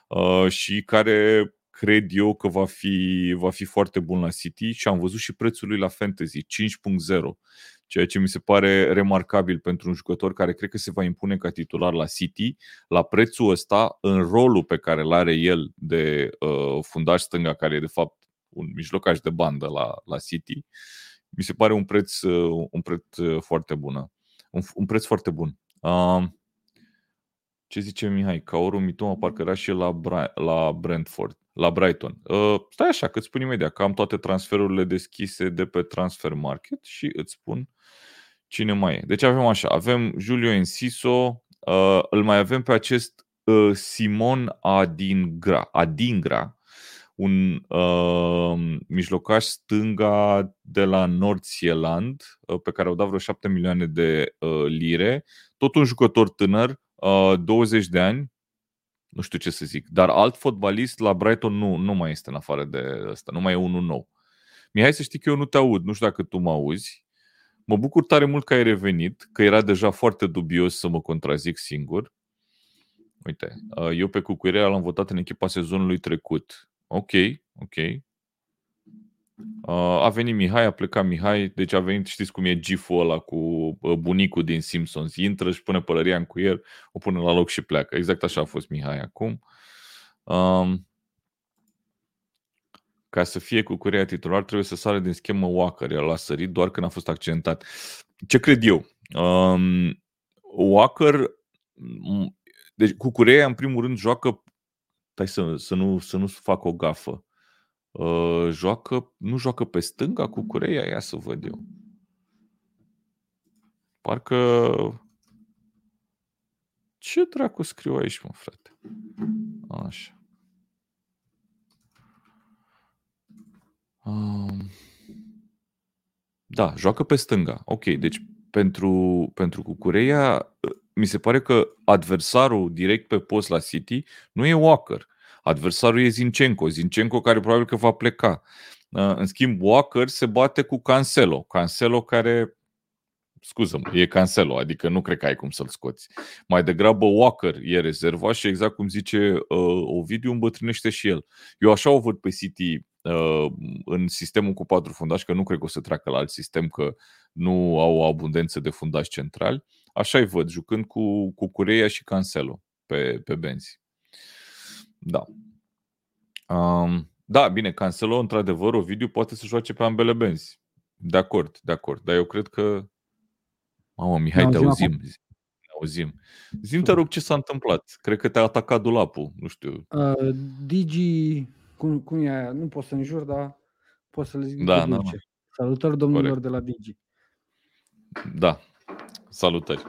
uh, și care cred eu că va fi, va fi foarte bun la City și am văzut și prețul lui la Fantasy, 5.0, ceea ce mi se pare remarcabil pentru un jucător care cred că se va impune ca titular la City, la prețul ăsta, în rolul pe care îl are el de uh, fundaș stânga, care e de fapt un mijlocaș de bandă la, la City. Uh, mi se pare un preț, uh, un preț uh, foarte bun. Un, un preț foarte bun. Uh, ce zice Mihai? Caoru Mitoma parcă era și la, Bra- la Brentford, la Brighton. Uh, stai așa, că îți spun imediat că am toate transferurile deschise de pe Transfer Market și îți spun cine mai e. Deci avem așa, avem Julio Enciso, uh, îl mai avem pe acest uh, Simon Adingra, Adingra, un uh, mijlocaș stânga de la Nord Zealand, uh, pe care au dat vreo 7 milioane de uh, lire, tot un jucător tânăr, uh, 20 de ani, nu știu ce să zic, dar alt fotbalist la Brighton nu, nu mai este în afară de ăsta, nu mai e unul nou. Mihai, să știi că eu nu te aud, nu știu dacă tu mă auzi. Mă bucur tare mult că ai revenit, că era deja foarte dubios să mă contrazic singur. Uite, uh, eu pe Cucuirea l-am votat în echipa sezonului trecut. Ok, ok. Uh, a venit Mihai, a plecat Mihai, deci a venit, știți cum e giful ăla cu uh, bunicul din Simpsons. Intră și pune pălăria în cuier, o pune la loc și pleacă. Exact așa a fost Mihai acum. Um, ca să fie cu curia titular, trebuie să sară din schemă Walker. El a sărit doar când a fost accidentat. Ce cred eu? Um, Walker deci Cucureia, în primul rând, joacă... Stai să, să, nu, să nu fac o gafă. Uh, joacă, nu joacă pe stânga Cucureia? Ia să văd eu. Parcă... Ce dracu scriu aici, mă, frate? Așa. Um... Da, joacă pe stânga. Ok, deci pentru, pentru Cucureia mi se pare că adversarul direct pe post la City nu e Walker. Adversarul e Zinchenko. Zinchenko care probabil că va pleca. În schimb, Walker se bate cu Cancelo. Cancelo care scuză-mă, e Cancelo, adică nu cred că ai cum să-l scoți. Mai degrabă Walker e rezerva și exact cum zice uh, Ovidiu, îmbătrânește și el. Eu așa o văd pe City uh, în sistemul cu patru fundași, că nu cred că o să treacă la alt sistem, că nu au o abundență de fundași centrali. Așa-i văd, jucând cu, cu Cureia și Cancelo pe, pe Benzi. Da. Um, da, bine, Cancelo, într-adevăr, Ovidiu poate să joace pe ambele benzi. De acord, de acord. Dar eu cred că Mamă, Mihai, te auzim. Te auzim. Zim, te rog, ce s-a întâmplat? Cred că te-a atacat dulapul, nu știu. Uh, Digi, cum, cum e aia? Nu pot să înjur, dar pot să le zic da, da, da. Salutări domnilor Corect. de la Digi. Da, salutări.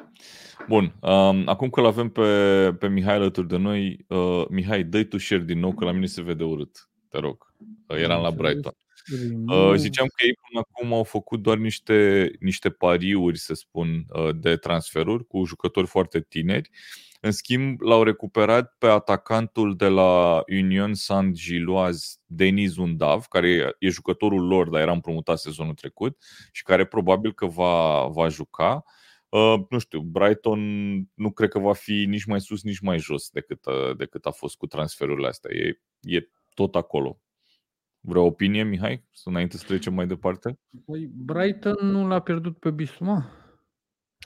Bun, um, acum că l-avem pe, pe Mihai alături de noi, uh, Mihai, dă tu share din nou, că la mine se vede urât, te rog. Uh, eram la Brighton. Uh, ziceam că ei până acum au făcut doar niște, niște pariuri, să spun, uh, de transferuri cu jucători foarte tineri. În schimb, l-au recuperat pe atacantul de la Union Saint-Gilloise, Denis Undav, care e jucătorul lor, dar era împrumutat sezonul trecut și care probabil că va, va juca. Uh, nu știu, Brighton nu cred că va fi nici mai sus, nici mai jos decât, uh, decât a fost cu transferurile astea. E, e tot acolo. Vreo opinie, Mihai, să înainte să trecem mai departe? Păi Brighton nu l-a pierdut pe Bisuma.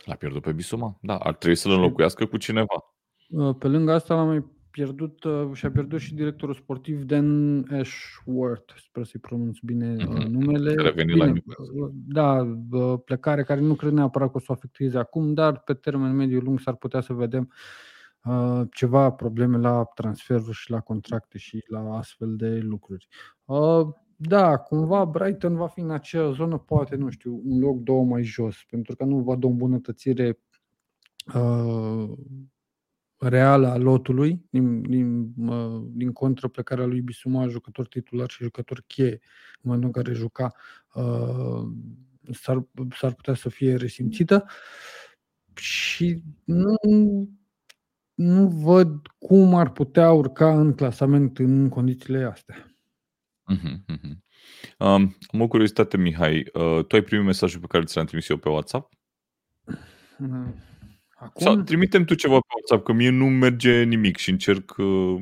L-a pierdut pe Bisuma, da. Ar trebui să-l înlocuiască cu cineva. Uh, pe lângă asta l-a mai pierdut uh, și a pierdut și directorul sportiv Dan Ashworth, sper să-i pronunț bine mm-hmm. numele. Care bine, Da, plecare care nu cred neapărat că o să o afecteze acum, dar pe termen mediu lung s-ar putea să vedem Uh, ceva probleme la transferuri și la contracte și la astfel de lucruri. Uh, da, cumva Brighton va fi în acea zonă, poate, nu știu, un loc, două mai jos, pentru că nu văd o îmbunătățire uh, reală a lotului, din, din, uh, din contră plecarea lui Bisuma, jucător titular și jucător cheie, în momentul în care juca, uh, s-ar, s-ar putea să fie resimțită. Și nu nu văd cum ar putea urca în clasament în condițiile astea. Uh-huh, Um, am o curiozitate, Mihai. Uh, tu ai primit mesajul pe care ți l-am trimis eu pe WhatsApp? Uh, acum... Sau trimitem tu ceva pe WhatsApp, că mie nu merge nimic și încerc... Uh,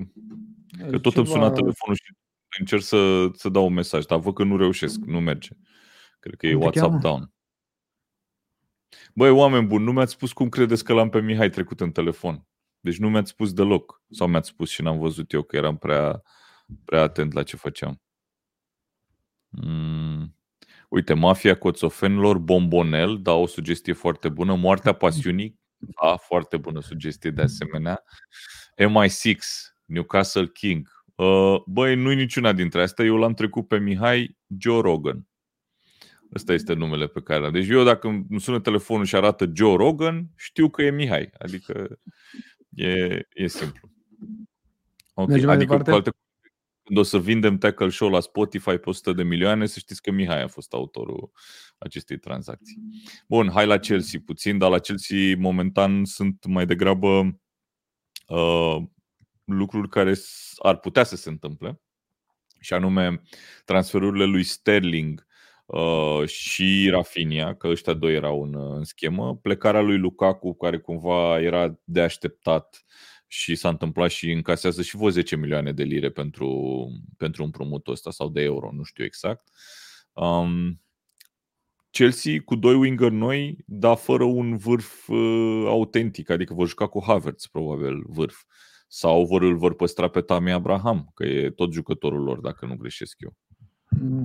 că tot ceva... îmi suna telefonul și încerc să, să dau un mesaj, dar văd că nu reușesc, nu merge. Cred că e WhatsApp cheamă? down. Băi, oameni buni, nu mi-ați spus cum credeți că l-am pe Mihai trecut în telefon. Deci nu mi-ați spus deloc. Sau mi-ați spus și n-am văzut eu că eram prea, prea atent la ce făceam. Mm. Uite, Mafia Coțofenilor, Bombonel, da, o sugestie foarte bună. Moartea Pasiunii, da, foarte bună sugestie de asemenea. MI6, Newcastle King. Uh, băi, nu-i niciuna dintre astea. Eu l-am trecut pe Mihai Joe Rogan. Ăsta este numele pe care l-am. Deci eu dacă îmi sună telefonul și arată Joe Rogan, știu că e Mihai. Adică E, e simplu. Ok, Mergem adică cu alte când o să vindem Tackle Show la Spotify pe 100 de milioane, să știți că Mihai a fost autorul acestei tranzacții. Bun, hai la Chelsea puțin, dar la Chelsea momentan sunt mai degrabă uh, lucruri care ar putea să se întâmple și anume transferurile lui Sterling uh, și Rafinha, că ăștia doi erau în, în schemă, plecarea lui Lukaku, care cumva era de așteptat și s-a întâmplat și încasează și vreo 10 milioane de lire pentru, pentru împrumutul ăsta sau de euro, nu știu exact. Um, Chelsea cu doi winger noi, dar fără un vârf uh, autentic, adică vor juca cu Havertz, probabil, vârf. Sau vor îl vor păstra pe Tami Abraham, că e tot jucătorul lor, dacă nu greșesc eu.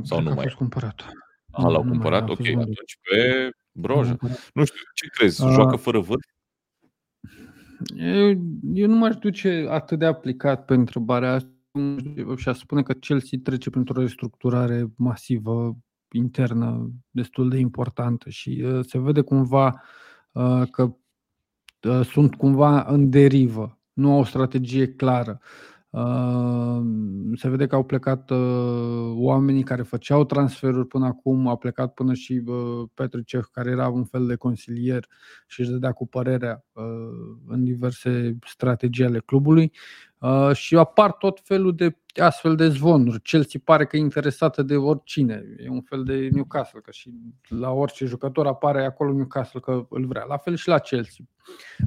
Sau nu mai. A fost cumpărat. A, l-au cumpărat? Ok, atunci pe Broja. Nu știu, ce crezi? Uh, Joacă fără vârf? Eu, eu nu m-aș duce atât de aplicat pe întrebarea asta și aș spune că Chelsea trece printr-o restructurare masivă internă destul de importantă și uh, se vede cumva uh, că uh, sunt cumva în derivă, nu au o strategie clară. Se vede că au plecat oamenii care făceau transferuri până acum, a plecat până și Petricev, care era un fel de consilier și își dădea cu părerea în diverse strategii ale clubului și apar tot felul de astfel de zvonuri. Chelsea pare că e interesată de oricine. E un fel de Newcastle, că și la orice jucător apare acolo Newcastle că îl vrea. La fel și la Chelsea.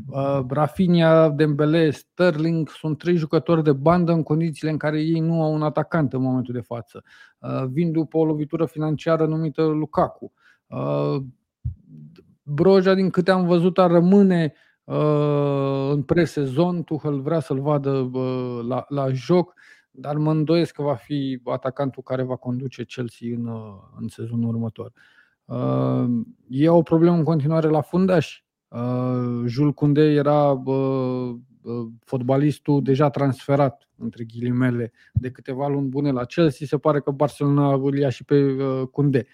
Uh, Rafinha, Dembele, Sterling sunt trei jucători de bandă în condițiile în care ei nu au un atacant în momentul de față. Uh, vin după o lovitură financiară numită Lukaku. Uh, Broja, din câte am văzut, ar rămâne în presezon. Tuchel vrea să-l vadă la, la joc dar mă îndoiesc că va fi atacantul care va conduce Chelsea în, uh, în sezonul următor. Uh, e o problemă în continuare la fundaș. Uh, Jules Koundé era fotbalistul deja transferat, între ghilimele, de câteva luni bune la Chelsea. Se pare că Barcelona îl ia și pe Koundé.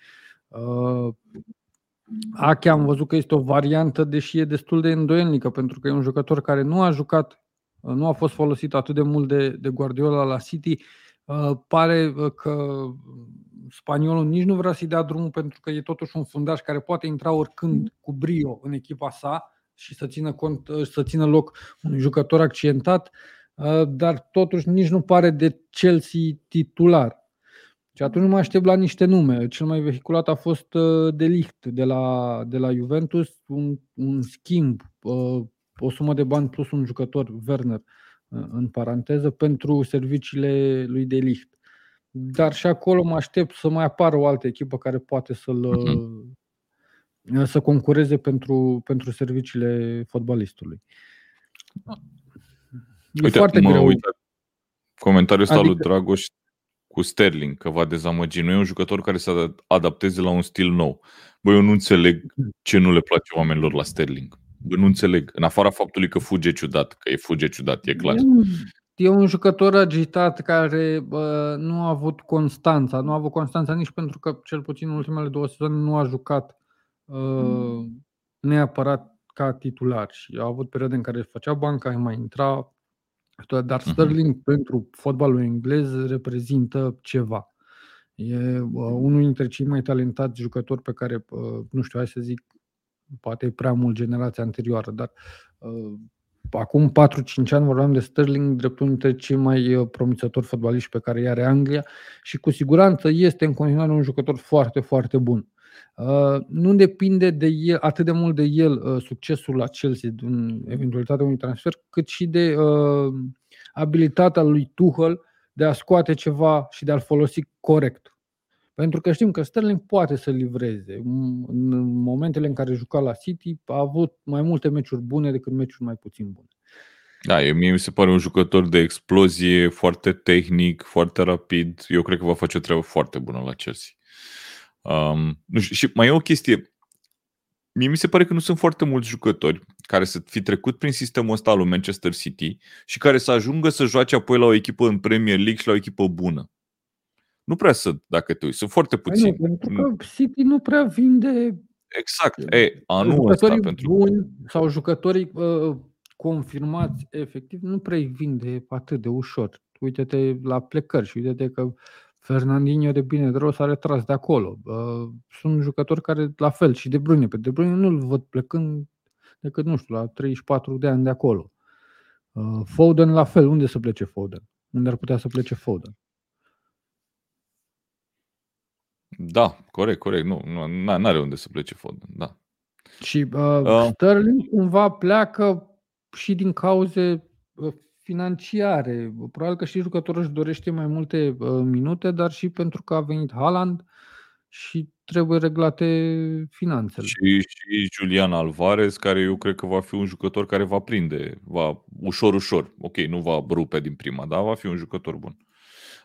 Ache am văzut că este o variantă, deși e destul de îndoielnică, pentru că e un jucător care nu a jucat nu a fost folosit atât de mult de, de Guardiola la City. Uh, pare uh, că spaniolul nici nu vrea să-i dea drumul pentru că e totuși un fundaș care poate intra oricând cu brio în echipa sa și să țină, cont, uh, să țină loc unui jucător accidentat, dar totuși nici nu pare de Chelsea titular. Și atunci mă aștept la niște nume. Cel mai vehiculat a fost De Ligt de la, de la Juventus, un, un schimb o sumă de bani plus un jucător, Werner, în paranteză, pentru serviciile lui De Ligt. Dar și acolo mă aștept să mai apară o altă echipă care poate să-l uh-huh. să concureze pentru, pentru serviciile fotbalistului. E Uite, foarte mă greu. Uite, comentariul ăsta adică... lui Dragoș cu Sterling, că va dezamăgi. Nu e un jucător care să adapteze la un stil nou. Băi, eu nu înțeleg ce nu le place oamenilor la Sterling nu înțeleg. În afara faptului că fuge ciudat, că e fuge ciudat, e clar. E un jucător agitat care bă, nu a avut constanța. Nu a avut constanța nici pentru că, cel puțin în ultimele două sezoane, nu a jucat uh, neapărat ca titular. Și a avut perioade în care făcea banca, mai intra. Dar mhm. Sterling uh-huh. pentru fotbalul englez reprezintă ceva. E uh, unul dintre cei mai talentați jucători pe care, uh, nu știu, hai să zic, poate e prea mult generația anterioară, dar uh, acum 4-5 ani vorbeam de Sterling drept unul dintre cei mai uh, promițători fotbaliști pe care i are Anglia și cu siguranță este în continuare un jucător foarte, foarte bun. Uh, nu depinde de el, atât de mult de el uh, succesul la Chelsea în eventualitatea unui transfer, cât și de uh, abilitatea lui Tuchel de a scoate ceva și de a-l folosi corect. Pentru că știm că Sterling poate să livreze. În momentele în care juca la City a avut mai multe meciuri bune decât meciuri mai puțin bune. Da, mie mi se pare un jucător de explozie, foarte tehnic, foarte rapid. Eu cred că va face o treabă foarte bună la Chelsea. Um, nu știu, și mai e o chestie. Mie mi se pare că nu sunt foarte mulți jucători care să fi trecut prin sistemul ăsta al lui Manchester City și care să ajungă să joace apoi la o echipă în Premier League și la o echipă bună. Nu prea sunt, dacă te uiți. Sunt foarte păi puțini. Nu, pentru că City nu prea vinde Exact. E, anul ăsta pentru... buni sau jucătorii uh, confirmați efectiv nu prea vinde atât de ușor. Uite-te la plecări și uite-te că Fernandinho de bine de rău s-a retras de acolo. Uh, sunt jucători care la fel și De Bruyne. Pe De Bruyne nu-l văd plecând decât, nu știu, la 34 de ani de acolo. Uh, Foden la fel. Unde să plece Foden? Unde ar putea să plece Foden? Da, corect, corect. Nu, nu are unde să plece Foden, da. Și uh, uh. Sterling cumva pleacă și din cauze uh, financiare. Probabil că și jucătorul își dorește mai multe uh, minute, dar și pentru că a venit Haaland și trebuie reglate finanțele. Și, și Julian Alvarez, care eu cred că va fi un jucător care va prinde, va ușor, ușor. Ok, nu va rupe din prima, dar va fi un jucător bun.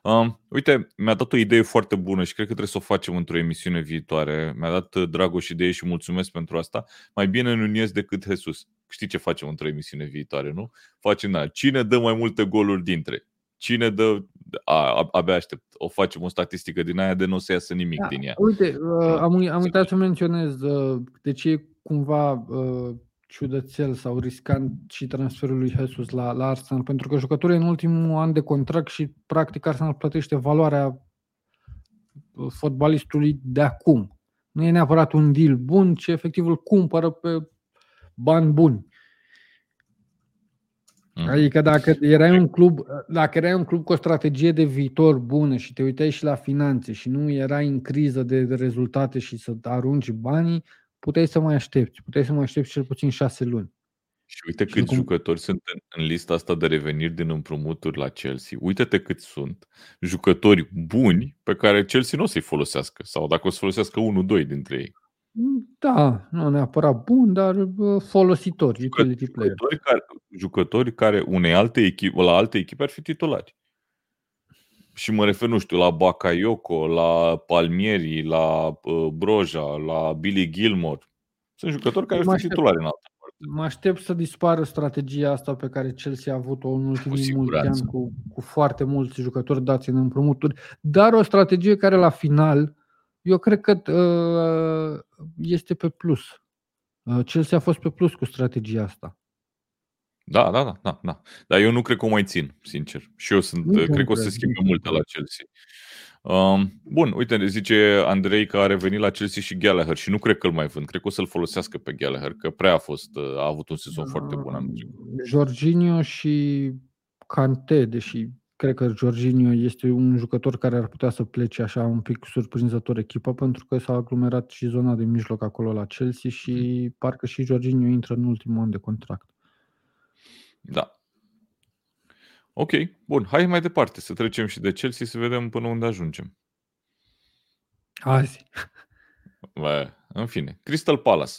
Um, uite, mi-a dat o idee foarte bună și cred că trebuie să o facem într-o emisiune viitoare. Mi-a dat uh, Dragoș idee și mulțumesc pentru asta. Mai bine Nunez decât Jesus. Știi ce facem într-o emisiune viitoare, nu? Facem, da, cine dă mai multe goluri dintre? Cine dă, a, abia aștept, o facem o statistică din aia de nu o să iasă nimic Da, din ea. uite, uh, Da. am, am uitat să menționez uh, de ce e cumva uh, ciudățel sau riscant și transferul lui Jesus la, la Arsenal, pentru că jucătorul e în ultimul an de contract și practic Arsenal plătește valoarea uh, fotbalistului de acum. Nu e neapărat un deal bun, ci efectiv îl cumpără pe bani buni. Mhm. Adică dacă erai un club, dacă erai un club cu o strategie de viitor bună și te uitai și la finanțe și nu erai în criză de, de rezultate și să arunci banii, puteai să mai aștepți. Puteai să mai aștepți cel puțin șase luni. Și uite Și câți cum- jucători sunt în, în lista asta de reveniri din împrumuturi la Chelsea. Uite-te câți sunt jucători buni pe care Chelsea nu o să-i folosească. Sau dacă o să folosească unul, doi dintre ei. Da, nu neapărat bun, dar uh, folositor, utility player. Jucători care, jucători care unei alte echipe, la alte echipe ar fi titulari. Și mă refer, nu știu, la Bakayoko, la Palmieri, la uh, Broja, la Billy Gilmore. Sunt jucători care Mă ar fi aștept. titulari în altă parte. Mă aștept să dispară strategia asta pe care Chelsea a avut-o în ultimii mulți siguranță. ani cu, cu foarte mulți jucători dați în împrumuturi, dar o strategie care la final eu cred că uh, este pe plus. Uh, Chelsea a fost pe plus cu strategia asta. Da, da, da, da, da. Dar eu nu cred că o mai țin, sincer. Și eu sunt, Nici eu cred nu că o să cred, schimbe nici multe eu la Chelsea. Um, bun, uite, ne zice Andrei că a revenit la Chelsea și Gallagher și nu cred că îl mai vând. Cred că o să-l folosească pe Gallagher, că prea a fost, uh, a avut un sezon foarte bun anul trecut. Jorginho și Kanté, deși cred că Jorginho este un jucător care ar putea să plece așa un pic surprinzător echipa, pentru că s-a aglomerat și zona de mijloc acolo la Chelsea și parcă și Jorginho intră în ultimul an de contract. Da. Ok, bun. Hai mai departe să trecem și de Chelsea să vedem până unde ajungem. Azi. Bă, în fine, Crystal Palace.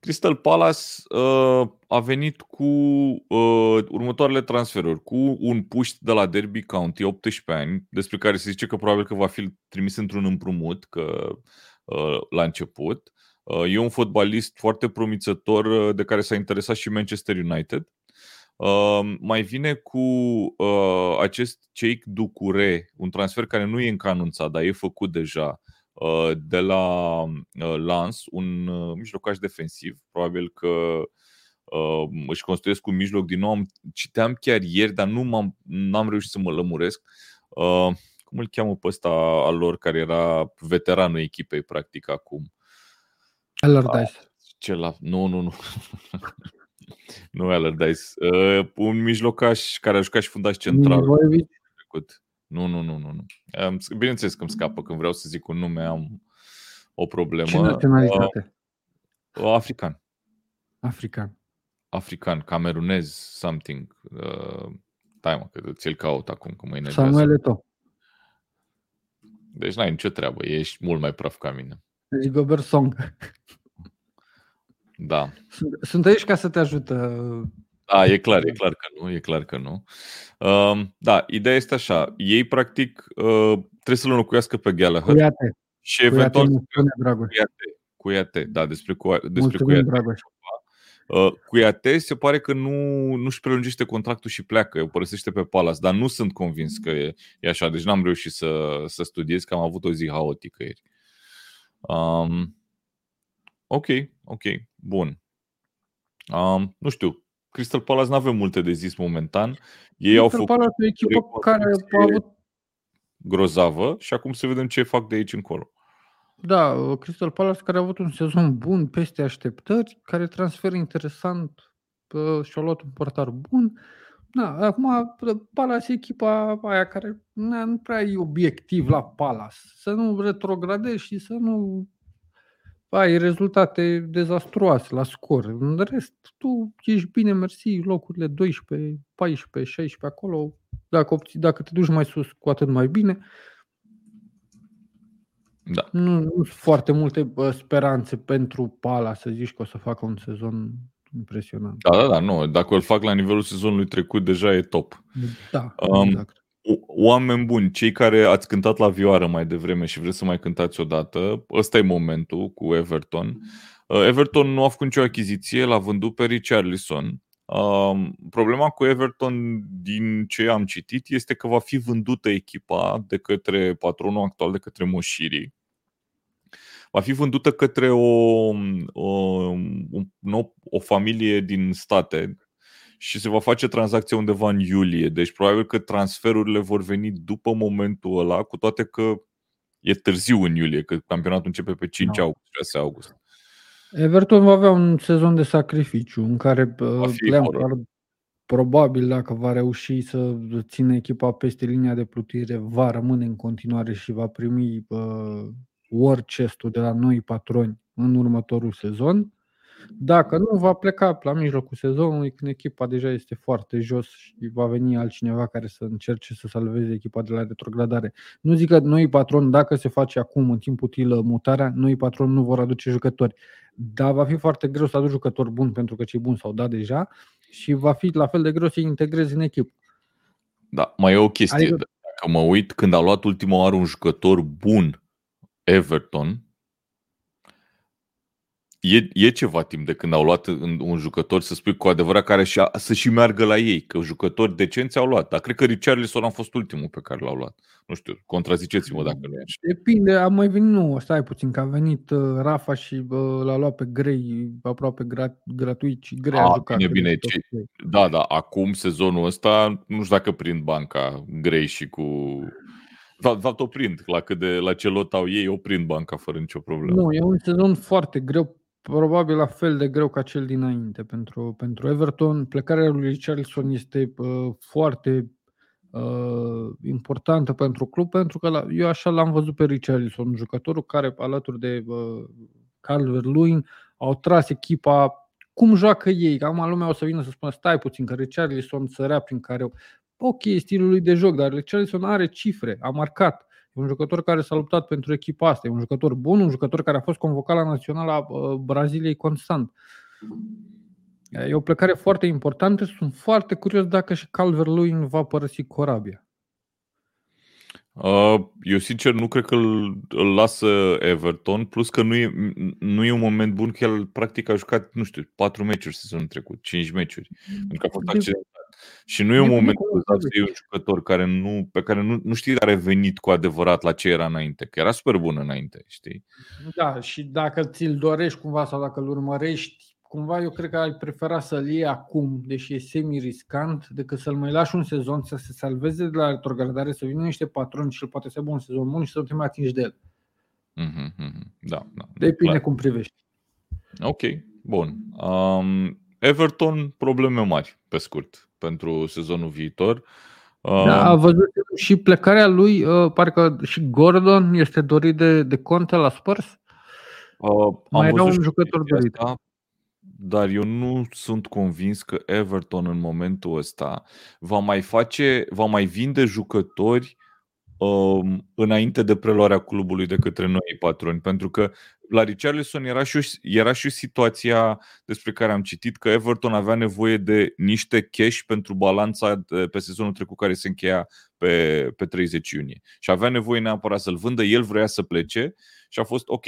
Crystal Palace uh, a venit cu uh, următoarele transferuri, cu un puști de la Derby County, 18 ani, despre care se zice că probabil că va fi trimis într-un împrumut că, uh, la început. Uh, e un fotbalist foarte promițător uh, de care s-a interesat și Manchester United. Uh, mai vine cu uh, acest Jake Ducure, un transfer care nu e încă anunțat, dar e făcut deja uh, de la uh, Lens, un uh, mijlocaș defensiv. Probabil că uh, își construiesc un mijloc din nou. Am, citeam chiar ieri, dar nu m-am, n-am reușit să mă lămuresc. Uh, cum îl cheamă pe ăsta al lor, care era veteranul echipei, practic, acum? Allardyce. Ce la... Nu, nu, nu. nu Allardyce. Uh, un mijlocaș care a jucat și fundaș central Milivojevic, trecut. Nu, nu, nu, nu. nu. Am- Bineînțeles că îmi scapă când vreau să zic un nume, am o problemă. ce naționalitate? Uh, african. African. African, camerunez, something. Uh, stai mă, că ți-l caut acum, că mă enervează. Samuel Eto'o. Deci n-ai nicio treabă, ești mult mai praf ca mine. Rigobert Song. Da. Sunt, sunt aici ca să te ajută. Da, e clar, e clar că nu, e clar că nu. Um, da, ideea este așa, ei practic uh, trebuie să-l înlocuiască pe Gallagher Cuiate. și Cuiate eventual nu spune Dragoș. Cuiate, Cuiate, da, despre, Cua- despre Mulțumim, Cuiate. Dragoș. Uh, Cuiate se pare că nu nu-și prelungește contractul și pleacă, o părăsește pe Palace, dar nu sunt convins că e, e așa, deci n-am reușit să, să studiez, că am avut o zi haotică ieri. Um, ok, ok, bun. Um, nu știu, Crystal Palace nu avem multe de zis momentan. Ei au Crystal făcut Palace e o echipă care a avut grozavă și acum să vedem ce fac de aici încolo. Da, Crystal Palace care a avut un sezon bun peste așteptări, care transfer interesant uh, și-a luat un portar bun. Da, acum Palace e echipa aia care na, nu prea e obiectiv la Palace. Să nu retrogradezi și să nu ai rezultate dezastruoase la scor. În rest, tu ești bine, mersi, locurile 12, 14, 16 acolo. Dacă, obții, dacă te duci mai sus, cu atât mai bine. Da. Nu, nu sunt foarte multe bă, speranțe pentru Pala să zici că o să facă un sezon impresionant. Da, da, da, nu. Dacă îl fac la nivelul sezonului trecut, deja e top. Da, Um, exact. O- Oameni buni, cei care ați cântat la vioară mai devreme și vreți să mai cântați odată, ăsta e momentul cu Everton. Everton nu a făcut nicio achiziție, l-a vândut pe Richarlison. Problema cu Everton, din ce am citit, este că va fi vândută echipa de către patronul actual, de către Moshiri. Va fi vândută către o, o, o, o familie din state și se va face tranzacția undeva în iulie. Deci probabil că transferurile vor veni după momentul ăla, cu toate că e târziu în iulie, că campionatul începe pe 5 no. august, 6 august. Everton va avea un sezon de sacrificiu în care Lampard probabil dacă va reuși să țină echipa peste linia de plutire, va rămâne în continuare și va primi uh, orice de la noi patroni în următorul sezon. Dacă nu, va pleca la mijlocul sezonului când echipa deja este foarte jos și va veni altcineva care să încerce să salveze echipa de la retrogradare. Nu zic că noi patron, dacă se face acum în timp util mutarea, noi patron nu vor aduce jucători. Dar va fi foarte greu să aduci jucători buni pentru că cei buni s-au dat deja și va fi la fel de greu să integrezi în echipă. Da, mai e o chestie. Adică... Dacă mă uit, când a luat ultima oară un jucător bun Everton, e, e ceva timp de când au luat un jucător, să spui cu adevărat, care și a, să și meargă la ei, că jucători decenți au luat. Dar cred că Richarlison a fost ultimul pe care l-au luat. Nu știu, contraziceți-mă dacă nu e așa. Depinde, a mai venit, nu, stai puțin, că a venit uh, Rafa și uh, l-a luat pe Grey aproape grat, gratuit și Grey a, a jucat. Bine, bine, ce, da, da, acum sezonul ăsta, nu știu dacă prind banca Grey și cu de fapt, o prind. La, cât de, la ce lot au ei, o prind banca fără nicio problemă. Nu, e un sezon foarte greu probabil la fel de greu ca cel dinainte pentru, pentru Everton. Plecarea lui Richarlison este uh, foarte uh, importantă pentru club, pentru că la, eu așa l-am văzut pe Richarlison, jucătorul care alături de uh, Calvert-Lewin au tras echipa cum joacă ei. Acum lumea o să vină să spună stai puțin că Richarlison sărea prin care ok, stilul lui de joc, dar Richarlison are cifre, a marcat. E un jucător care s-a luptat pentru echipa asta. E un jucător bun, un jucător care a fost convocat la naționala uh, Braziliei constant. E o plecare foarte importantă. Sunt foarte curios dacă și Calvert-Lewin va părăsi Corabia. Uh, eu sincer nu cred că îl, îl lasă Everton, plus că nu e, nu e un moment bun că el practic a jucat, nu știu, patru meciuri sezonul trecut, cinci meciuri, pentru că a fost accidentat. Și nu e un moment exact să iei un jucător care nu, pe care nu, nu știi a revenit cu adevărat la ce era înainte, că era super bun înainte, știi? Da, și dacă ți-l dorești cumva sau dacă îl urmărești, cumva eu cred că ai prefera să-l iei acum, deși e semi-riscant, decât să-l mai lași un sezon să se salveze de la retrogradare, să vină niște patroni și el poate să aibă un sezon bun și să nu te mai atingi de el. Mm-hmm, da, da. Depinde clar. cum privești. Ok, bun. Um, Everton, probleme mari, pe scurt pentru sezonul viitor. Da, a văzut și plecarea lui, uh, parcă și Gordon este dorit de, de Conte la Spurs? Uh, Mai era un jucător dorit. Asta, dar eu nu sunt convins că Everton în momentul ăsta va mai face, va mai vinde jucători um, înainte de preluarea clubului de către noi patroni, pentru că la Richarlison era și, o, era și o situația despre care am citit că Everton avea nevoie de niște cash pentru balanța pe sezonul trecut care se încheia pe, pe 30 iunie. Și avea nevoie neapărat să-l vândă, el vrea să plece și a fost ok.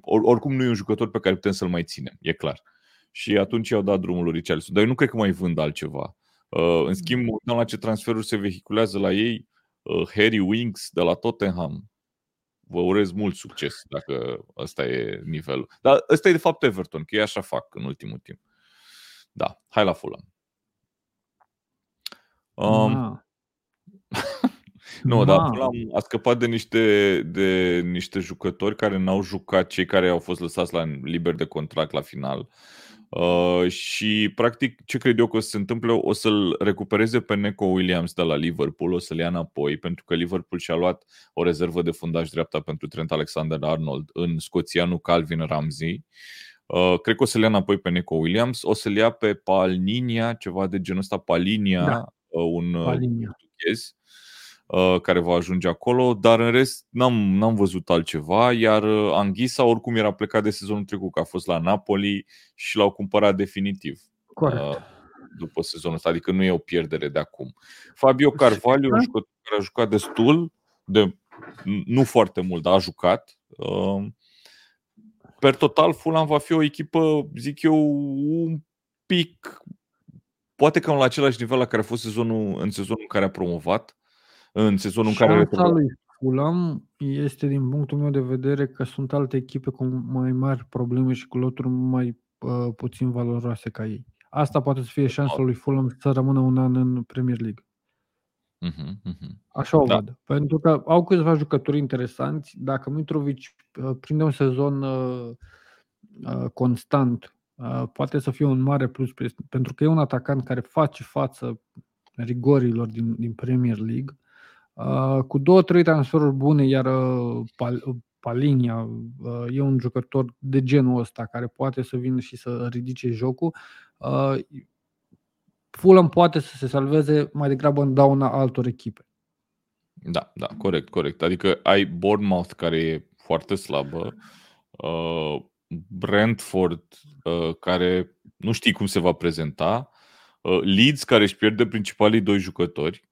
Or, oricum nu e un jucător pe care putem să-l mai ținem, e clar. Și atunci i-au dat drumul lui Richarlison. Dar eu nu cred că mai vând altceva. Uh, în schimb, uităm la ce transferuri se vehiculează la ei. Uh, Harry Winks de la Tottenham, vă urez mult succes dacă ăsta e nivelul. Dar ăsta e de fapt Everton, că ei așa fac în ultimul timp. Da, hai la Fulham. Um, ah. nu, dar Fulham a scăpat de niște, de niște jucători care n-au jucat, cei care au fost lăsați la liber de contract la final. Uh, Uh, și, practic, ce cred eu că o să se întâmple, o să-l recupereze pe Neco Williams de la Liverpool, o să-l ia înapoi, pentru că Liverpool și-a luat o rezervă de fundaș dreapta pentru Trent Alexander-Arnold în scoțianul Calvin Ramsey. Uh, cred că o să-l ia înapoi pe Neco Williams, o să-l ia pe Palninia, ceva de genul ăsta, Palinia, da. uh, un Palinia. portughez Uh, care va ajunge acolo, dar în rest n-am, n-am văzut altceva, iar uh, Anghisa oricum era plecat de sezonul trecut, că a fost la Napoli și l-au cumpărat definitiv. Corect. Uh, după sezonul ăsta, adică nu e o pierdere de acum. Fabio Carvalho, un jucător care a jucat destul, de, nu foarte mult, dar a jucat. per total, Fulham va fi o echipă, zic eu, un pic, poate cam la același nivel la care a fost sezonul, în sezonul în care a promovat, în sezonul în care... Șansa lui Fulham este, din punctul meu de vedere, că sunt alte echipe cu mai mari probleme și cu loturi mai uh, puțin valoroase ca ei. Asta poate să fie șansa lui Fulham să rămână un an în Premier League. Uh-huh, uh-huh. Așa o da. văd. Pentru că au câțiva jucători interesanți. Dacă Mitrovic uh, prinde un sezon uh, uh, constant, uh, poate să fie un mare plus pentru că e un atacant care face față rigorilor din, din Premier League. Uh, cu două, trei transferuri bune, iar uh, Pal, uh, Palinia uh, e un jucător de genul ăsta care poate să vină și să ridice jocul. Uh, Fulham poate să se salveze mai degrabă în dauna altor echipe. Da, da, corect, corect. Adică ai Bournemouth care e foarte slabă, uh, Brentford uh, care nu știi cum se va prezenta, uh, Leeds care își pierde principalii doi jucători.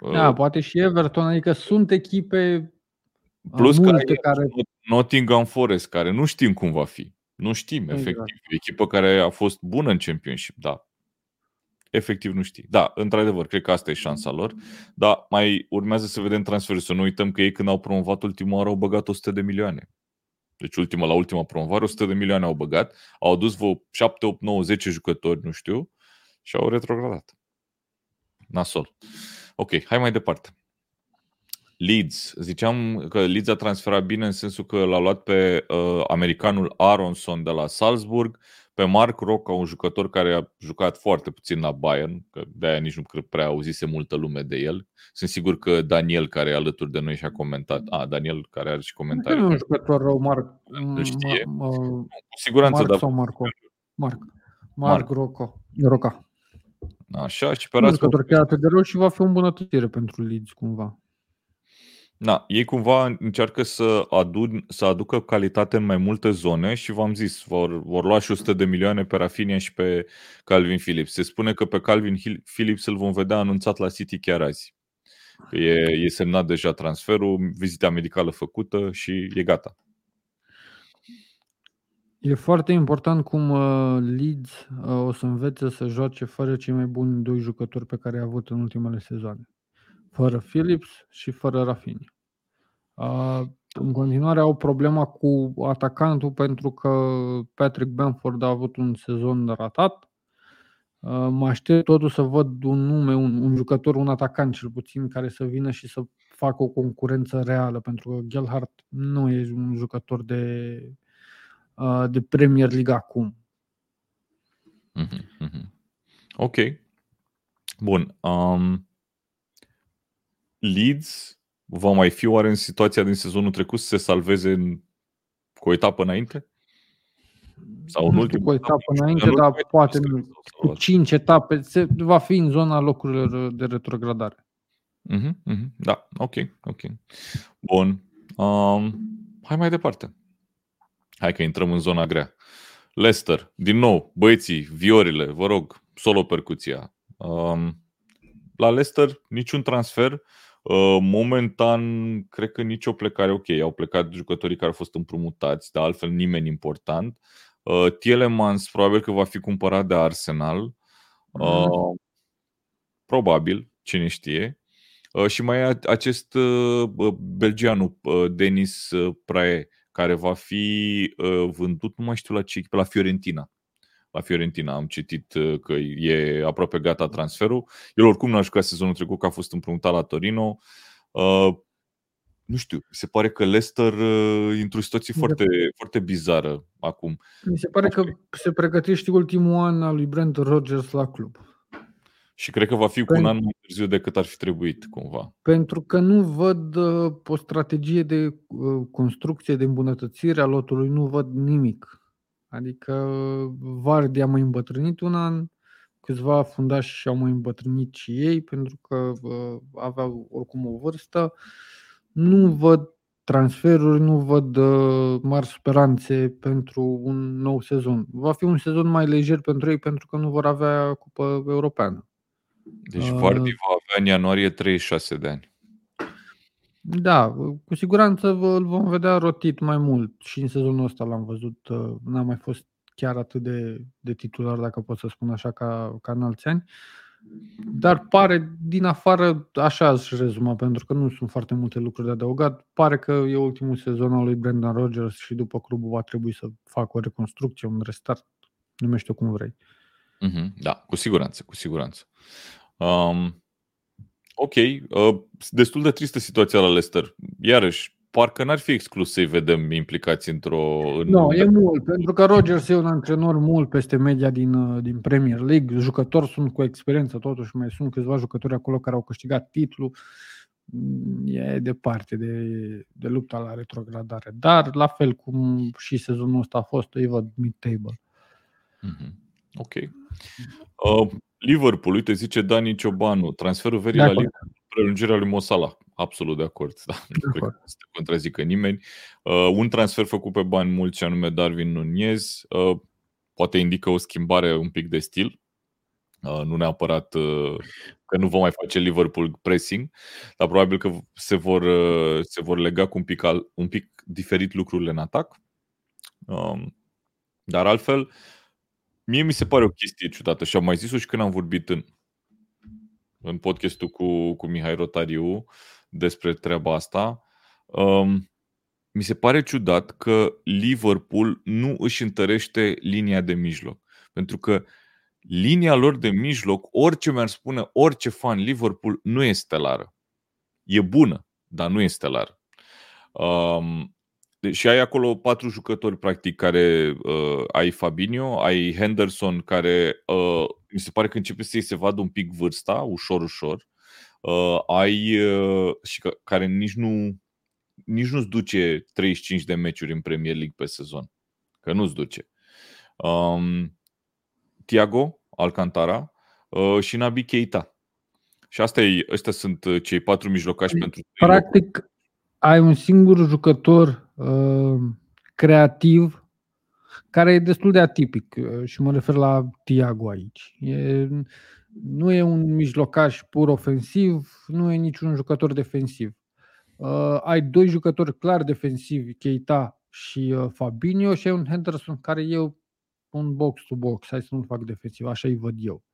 Uh, da, poate și Everton, adică sunt echipe Plus multe care... Nottingham Forest, care nu știm cum va fi. Nu știm, exact. efectiv. Echipă care a fost bună în Championship, da efectiv nu știi. Da, într-adevăr, cred că asta e șansa lor, dar mai urmează să vedem transferul. Să nu uităm că ei când au promovat ultima oară au băgat 100 de milioane. Deci ultima, la ultima promovare 100 de milioane au băgat, au adus vreo 7, 8, 9, 10 jucători, nu știu, și au retrogradat. Nasol. Ok, hai mai departe. Leeds. Ziceam că Leeds a transferat bine în sensul că l-a luat pe uh, americanul Aronson de la Salzburg, pe Mark Roca, un jucător care a jucat foarte puțin la Bayern, că de-aia nici nu cred prea auzise multă lume de el. Sunt sigur că Daniel, care e alături de noi și a comentat, a, Daniel, care are și comentarii. Nu e un jucător rău, Marc. Nu știe. Ma, ma, Cu siguranță, Marc sau Marco? Marc. Marc, Marc. Roca. Roca. Așa, și pe Un jucător chiar atât de rău și va fi o îmbunătățire pentru Leeds, cumva. Da, ei cumva încearcă să, adun, să aducă calitate în mai multe zone și v-am zis, vor, vor lua și 100 de milioane pe Rafinha și pe Calvin Phillips. Se spune că pe Calvin Phillips îl vom vedea anunțat la City chiar azi. e, e semnat deja transferul, vizita medicală făcută și e gata. E foarte important cum uh, Leeds uh, o să învețe să joace fără cei mai buni doi jucători pe care i-a avut în ultimele sezoane fără Phillips și fără Rafinha. În continuare au problema cu atacantul pentru că Patrick Bamford a avut un sezon ratat. Mă aștept totuși să văd un nume, un, un jucător, un atacant cel puțin, care să vină și să facă o concurență reală, pentru că Gelhardt nu e un jucător de, de Premier League acum. Mm-hmm. Ok. Bun. Um, Leeds va mai fi oare în situația din sezonul trecut să se salveze în, cu o etapă înainte? Sau nu știu cu o etapă înainte, dar poate nu, cu cinci etape se va fi în zona locurilor de retrogradare. Mm-hmm, mm-hmm, da, ok, ok. Bun. Um, hai mai departe. Hai că intrăm în zona grea. Leicester, din nou, băieții, viorile, vă rog, solo percuția. Um, la Leicester, niciun transfer. Uh, momentan, cred că nicio plecare ok. Au plecat jucătorii care au fost împrumutați, dar altfel nimeni important. Uh, Tielemans probabil că va fi cumpărat de Arsenal. Mm. Probabil, cine știe. Și mai e acest belgianul, Denis Prae, care va fi vândut, nu mai știu la ce, la Fiorentina la Fiorentina. Am citit uh, că e aproape gata transferul. El oricum n-a jucat sezonul trecut, că a fost împrumutat la Torino. Uh, nu știu, se pare că Leicester uh, într-o situație de foarte, foarte bizară acum. Mi se pare că se pregătește ultimul an al lui Brent Rogers la club. Și cred că va fi cu un an mai târziu decât ar fi trebuit, cumva. Pentru că nu văd uh, o strategie de uh, construcție, de îmbunătățire a lotului, nu văd nimic. Adică Vardy a mai îmbătrânit un an, câțiva fundași și-au mai îmbătrânit și ei pentru că aveau oricum o vârstă. Nu văd transferuri, nu văd uh, mari speranțe pentru un nou sezon. Va fi un sezon mai lejer pentru ei pentru că nu vor avea cupă europeană. Deci Vardy uh, va avea în ianuarie 36 de ani. Da, cu siguranță îl vom vedea rotit mai mult și în sezonul ăsta l-am văzut, uh, n-a mai fost chiar atât de, de titular, dacă pot să spun așa, ca, ca în alți ani. Dar pare, din afară, așa aș rezuma, pentru că nu sunt foarte multe lucruri de adăugat, pare că e ultimul sezon al lui Brendan Rodgers și după clubul va trebui să facă o reconstrucție, un restart, numește-o cum vrei. Mm-hmm, da, cu siguranță, cu siguranță. Um, ok, uh, destul de tristă situația la Leicester. Iarăși, parcă n-ar fi exclus să-i vedem implicați într-o... În... Nu, no, e mult, pentru că Rogers e un antrenor mult peste media din, uh, din Premier League. Jucători sunt cu experiență, totuși mai sunt câțiva jucători acolo care au câștigat titlul. Mm, e departe de, de lupta la retrogradare. Dar, la fel cum și sezonul ăsta a fost, îi văd mid-table. Mm-hmm. Ok. Uh, Liverpool, uite, zice Dani Ciobanu, transferul verii la Liverpool, prelungirea lui Mosala. Absolut de acord, da. Nu cred că să te contrazică nimeni. Uh, un transfer făcut pe bani mulți, anume Darwin Nunez, uh, poate indică o schimbare un pic de stil. Uh, nu neapărat uh, că nu vom mai face Liverpool pressing, dar probabil că se vor, uh, se vor lega cu un pic, al, un pic diferit lucrurile în atac. Uh, dar altfel, Mie mi se pare o chestie ciudată și am mai zis-o și când am vorbit în, în podcastul cu, cu Mihai Rotariu despre treaba asta. Um, mi se pare ciudat că Liverpool nu își întărește linia de mijloc. Pentru că linia lor de mijloc, orice mi-ar spune orice fan Liverpool, nu e stelară. E bună, dar nu e stelară. Um, deci și ai acolo patru jucători, practic, care uh, ai Fabinho, ai Henderson, care uh, mi se pare că începe să-i se vadă un pic vârsta, ușor, ușor. Uh, ai uh, și că, care nici nu nici nu-ți duce 35 de meciuri în Premier League pe sezon. Că nu-ți duce. Um, Tiago Alcantara uh, și Nabi Keita. Și asta e, ăstea sunt uh, cei patru mijlocași pentru Practic, ai un singur jucător uh, creativ care e destul de atipic uh, și mă refer la Tiago aici. E, nu e un mijlocaș pur ofensiv, nu e niciun jucător defensiv. Uh, ai doi jucători clar defensivi, Keita și uh, Fabinho și ai un Henderson care e un box-to-box, hai să nu fac defensiv, așa îi văd eu.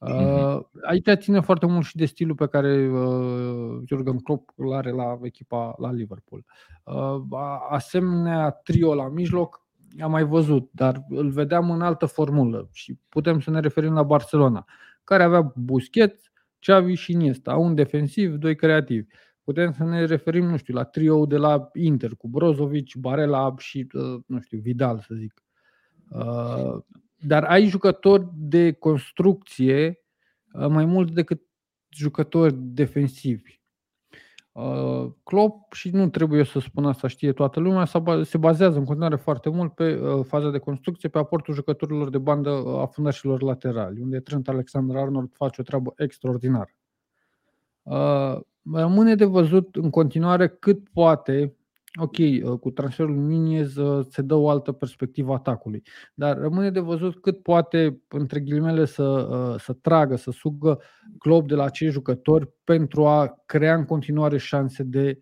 Uh, aici ține foarte mult și de stilul pe care uh, Jurgen Klopp îl are la echipa la Liverpool. Uh, asemenea trio la mijloc am mai văzut, dar îl vedeam în altă formulă și putem să ne referim la Barcelona, care avea Busquets, Xavi și Iniesta, un defensiv, doi creativi. Putem să ne referim, nu știu, la trio de la Inter cu Brozovic, Barella și, uh, nu știu, Vidal, să zic. Uh, dar ai jucători de construcție uh, mai mult decât jucători defensivi. Uh, Klopp, și nu trebuie să spun asta, știe toată lumea, se bazează în continuare foarte mult pe uh, faza de construcție, pe aportul jucătorilor de bandă a fundașilor laterali, unde Trent Alexander-Arnold face o treabă extraordinară. Rămâne de văzut în continuare cât poate Ok, uh, cu transferul Nunez uh, se dă o altă perspectivă atacului, dar rămâne de văzut cât poate, între ghilimele, să, uh, să tragă, să sugă club de la acei jucători pentru a crea în continuare șanse de,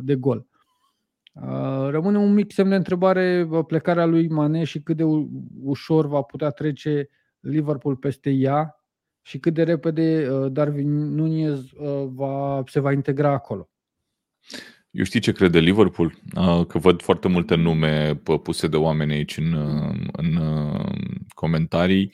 de gol. Rămâne un mic semn de întrebare plecarea lui Mane și cât de ușor va putea trece Liverpool peste ea și cât de repede Darwin Nunez va, se va integra acolo. Eu știi ce crede Liverpool? Că văd foarte multe nume puse de oameni aici în, în comentarii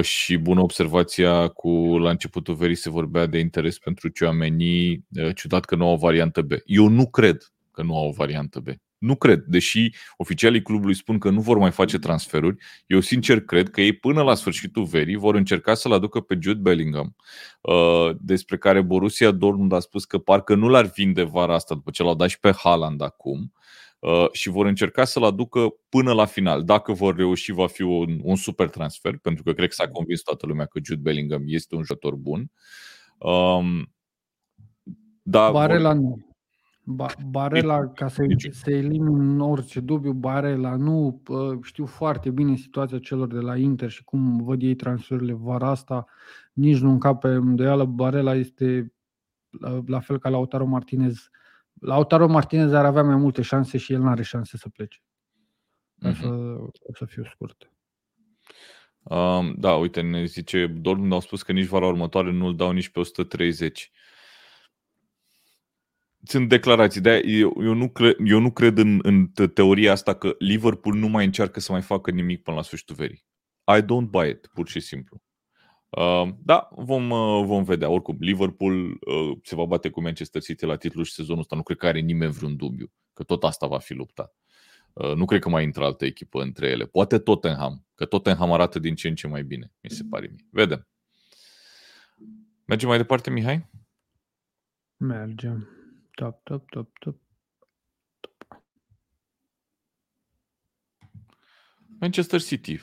și bună observația cu la începutul verii se vorbea de interes pentru ce oamenii, ciudat că nu au o variantă B. Eu nu cred că nu au o variantă B. Nu cred, deși oficialii clubului spun că nu vor mai face transferuri, eu sincer cred că ei până la sfârșitul verii vor încerca să-l aducă pe Jude Bellingham, uh, despre care Borussia Dortmund a spus că parcă nu l-ar vinde vara asta după ce l-au dat și pe Haaland acum uh, și vor încerca să-l aducă până la final. Dacă vor reuși, va fi un, un super transfer, pentru că cred că s-a convins toată lumea că Jude Bellingham este un jucător bun. Um, da, Barela vor... nu. Barela, ca să se elimin orice dubiu, Barela nu știu foarte bine situația celor de la Inter și cum văd ei transferurile vara asta, nici nu încape îndoială. Barela este la, la fel ca Lautaro Martinez. Lautaro Martinez ar avea mai multe șanse și el nu are șanse să plece. Ca să, să fiu scurt. Um, da, uite, ne zice, Dortmund au spus că nici vara următoare nu-l dau nici pe 130. Sunt declarații, de eu, eu, nu cred, eu nu cred în, în teoria asta că Liverpool nu mai încearcă să mai facă nimic până la sfârșitul verii. I don't buy it, pur și simplu. Uh, da, vom, uh, vom vedea. Oricum, Liverpool uh, se va bate cu Manchester City la titlul și sezonul ăsta nu cred că are nimeni vreun dubiu, că tot asta va fi lupta. Uh, nu cred că mai intră altă echipă între ele. Poate Tottenham, că Tottenham arată din ce în ce mai bine, mi se pare mie. Vedem. Mergem mai departe, Mihai? Mergem. Top, top, top, top. Manchester City.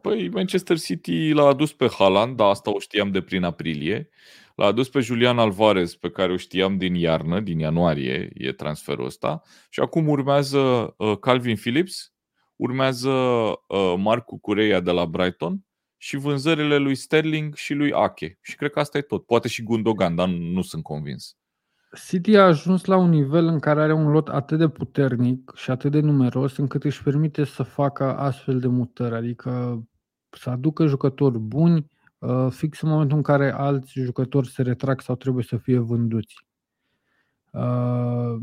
Păi Manchester City l-a adus pe Haaland, dar asta o știam de prin aprilie. L-a adus pe Julian Alvarez, pe care o știam din iarnă, din ianuarie, e transferul ăsta. Și acum urmează uh, Calvin Phillips, urmează uh, Marcu Cureia de la Brighton și vânzările lui Sterling și lui Ake. Și cred că asta e tot. Poate și Gundogan, dar nu, nu sunt convins. City a ajuns la un nivel în care are un lot atât de puternic și atât de numeros încât își permite să facă astfel de mutări, adică să aducă jucători buni uh, fix în momentul în care alți jucători se retrag sau trebuie să fie vânduți. Uh,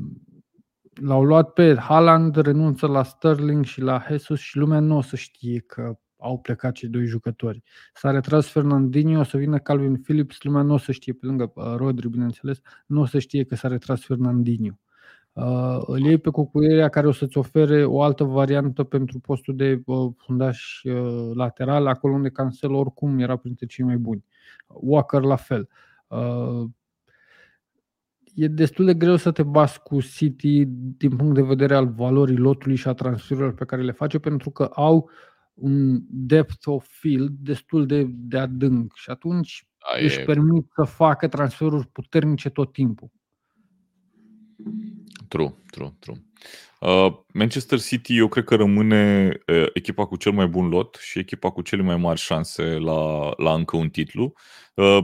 l-au luat pe Haaland, renunță la Sterling și la Jesus și lumea nu o să știe că au plecat cei doi jucători. S-a retras Fernandinho, o să vină Calvin Phillips, lumea nu o să știe, pe lângă uh, Rodri, bineînțeles, nu o să știe că s-a retras Fernandinho. Uh, îl iei pe Cucuierea care o să-ți ofere o altă variantă pentru postul de uh, fundaș uh, lateral, acolo unde Cancelo oricum era printre cei mai buni. Walker la fel. Uh, e destul de greu să te bați cu City din punct de vedere al valorii lotului și a transferurilor pe care le face, pentru că au un depth of field destul de, de adânc și atunci da, își e... permit să facă transferuri puternice tot timpul. True, true, true. Uh, Manchester City eu cred că rămâne uh, echipa cu cel mai bun lot și echipa cu cele mai mari șanse la, la încă un titlu. Uh,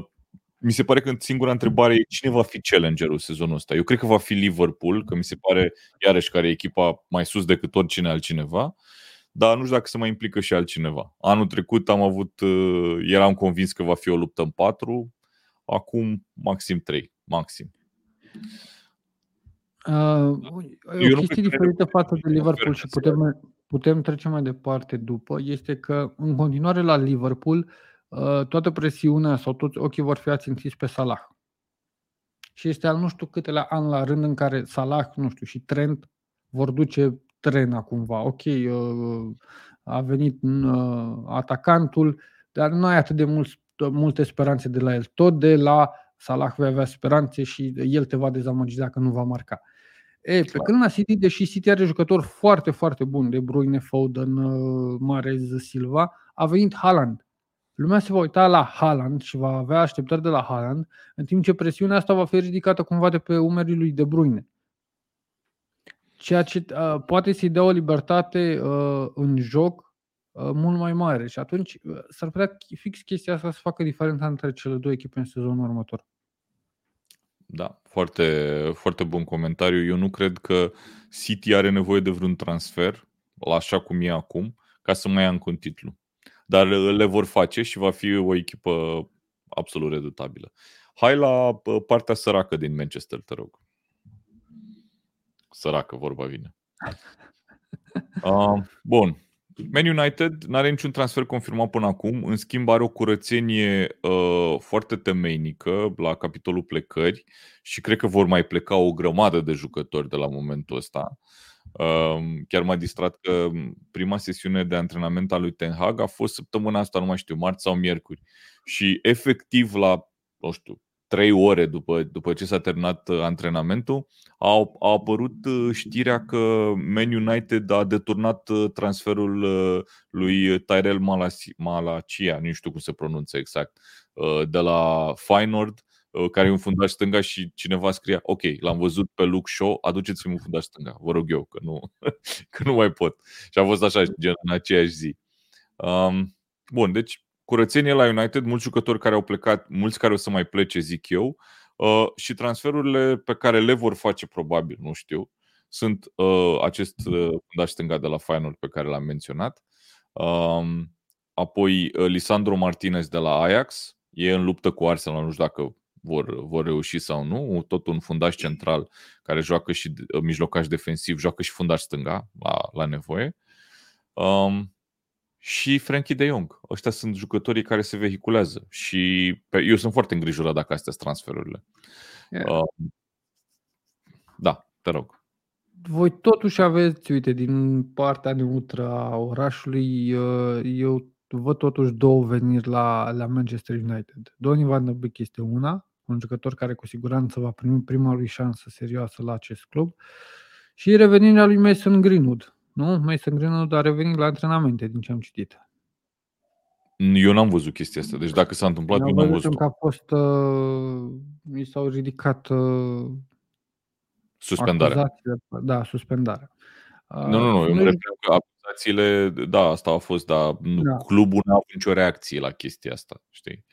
mi se pare că singura întrebare e cine va fi challengerul sezonul ăsta. Eu cred că va fi Liverpool, că mi se pare iarăși care e echipa mai sus decât oricine altcineva, dar nu știu dacă se mai implică și altcineva. Anul trecut am avut, uh, eram convins că va fi o luptă în patru, acum maxim trei, maxim. Uh, o chestie diferită față de Liverpool și putem, putem trece mai departe după, este că în continuare la Liverpool uh, toată presiunea sau toți ochii vor fi ațintiți pe Salah. Și este al nu știu câtelea an la rând în care Salah, nu știu, și Trent vor duce trena cumva. Ok, uh, a venit uh, atacantul, dar nu ai atât de mult, multe speranțe de la el. Tot de la Salah vei avea speranțe și el te va dezamăgi dacă nu va marca. E, pe când la City, deși City are jucători foarte, foarte buni, de Bruyne, Foden, uh, Marez, Silva, a venit Haaland. Lumea se va uita la Haaland și va avea așteptări de la Haaland, în timp ce presiunea asta va fi ridicată cumva de pe umerii lui De Bruyne. Ceea ce uh, poate să-i dea o libertate uh, în joc uh, mult mai mare. Și atunci uh, s-ar putea fix chestia asta să facă diferența între cele două echipe în sezonul următor. Da, foarte, foarte bun comentariu. Eu nu cred că City are nevoie de vreun transfer, așa cum e acum, ca să mai ia încă un titlu. Dar le vor face și va fi o echipă absolut redutabilă. Hai la partea săracă din Manchester, te rog. Săracă, vorba vine. Uh, bun. Man United nu are niciun transfer confirmat până acum, în schimb are o curățenie uh, foarte temeinică la capitolul plecări și cred că vor mai pleca o grămadă de jucători de la momentul ăsta. Uh, chiar m-a distrat că prima sesiune de antrenament a lui Ten Hag a fost săptămâna asta, nu mai știu, marți sau miercuri. Și efectiv la, nu știu, trei ore după, după ce s-a terminat uh, antrenamentul, a, a apărut uh, știrea că Man United a deturnat uh, transferul lui Tyrell Malacia, nu știu cum se pronunță exact, de la Feyenoord, care e un fundaș stânga și cineva scria, ok, l-am văzut pe Luke Shaw, aduceți-mi un fundaș stânga, vă rog eu, că nu, că nu mai pot. Și a fost așa, gen în aceeași zi. Um, bun, deci curățenie la United, mulți jucători care au plecat, mulți care o să mai plece, zic eu. Uh, și transferurile pe care le vor face probabil, nu știu, sunt uh, acest uh, fundaș stânga de la Feyenoord pe care l-am menționat, um, apoi uh, Lisandro Martinez de la Ajax, e în luptă cu Arsenal, nu știu dacă vor, vor reuși sau nu, tot un fundaș central care joacă și uh, mijlocaș defensiv, joacă și fundaș stânga la, la nevoie. Um, și Frankie de Jong. Ăștia sunt jucătorii care se vehiculează și pe, eu sunt foarte îngrijorat dacă astea sunt transferurile. Yeah. Uh, da, te rog. Voi totuși aveți, uite, din partea neutră a orașului, uh, eu văd totuși două veniri la, la Manchester United. Donny Van de Beek este una, un jucător care cu siguranță va primi prima lui șansă serioasă la acest club și revenirea lui Mason Greenwood. Nu? Mason Greenwood a revenit la antrenamente, din ce am citit. Eu n-am văzut chestia asta, deci dacă s-a întâmplat, eu n-am văzut. că a fost, uh, mi s-au ridicat uh, suspendarea. Da, suspendarea. Nu, nu, nu, eu mă refer că acuzațiile, da, asta a fost, dar da. clubul n-a avut nicio reacție la chestia asta, știi?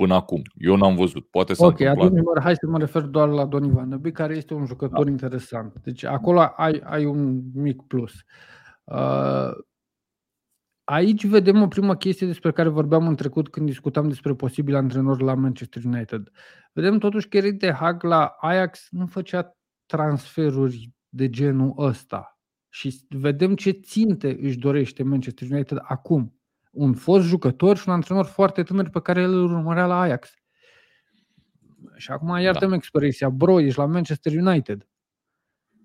Până acum. Eu n-am văzut. Poate s-a Ok, întâmplat. atunci mă, hai să mă refer doar la Don Ivan Năbi, care este un jucător da. interesant. Deci acolo ai, ai un mic plus. Uh, aici vedem o primă chestie despre care vorbeam în trecut când discutam despre posibil antrenor la Manchester United. Vedem totuși că Erik de Hag la Ajax nu făcea transferuri de genul ăsta. Și vedem ce ținte își dorește Manchester United acum. Un fost jucător și un antrenor foarte tânăr pe care el îl urmărea la Ajax. Și acum iartă da. expresia, bro, ești la Manchester United.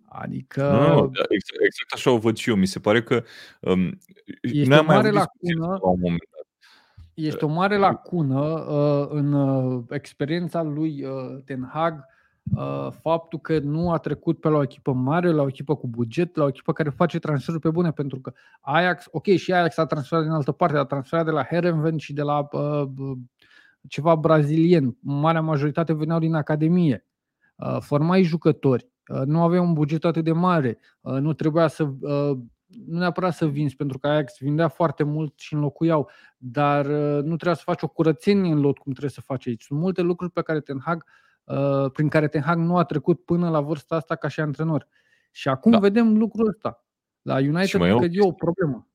Adică... Nu, nu, da, exact, exact așa o văd și eu. Mi se pare că um, este o mare lacună. La un moment dat. Este o mare lacună uh, în uh, experiența lui uh, Ten Hag Uh, faptul că nu a trecut pe la o echipă mare, la o echipă cu buget, la o echipă care face transferuri pe bune, pentru că Ajax, ok, și Ajax a transferat din altă parte, a transferat de la Herenven și de la uh, ceva brazilien. Marea majoritate veneau din Academie. Uh, formai jucători. Uh, nu avea un buget atât de mare. Uh, nu trebuia să uh, nu neapărat să vinzi, pentru că Ajax vindea foarte mult și înlocuiau, dar uh, nu trebuia să faci o curățenie în lot cum trebuie să faci aici. Sunt multe lucruri pe care Ten Hag uh, Uh, prin care Ten Hag nu a trecut până la vârsta asta ca și antrenor. Și acum da. vedem lucrul ăsta. La United că e o problemă.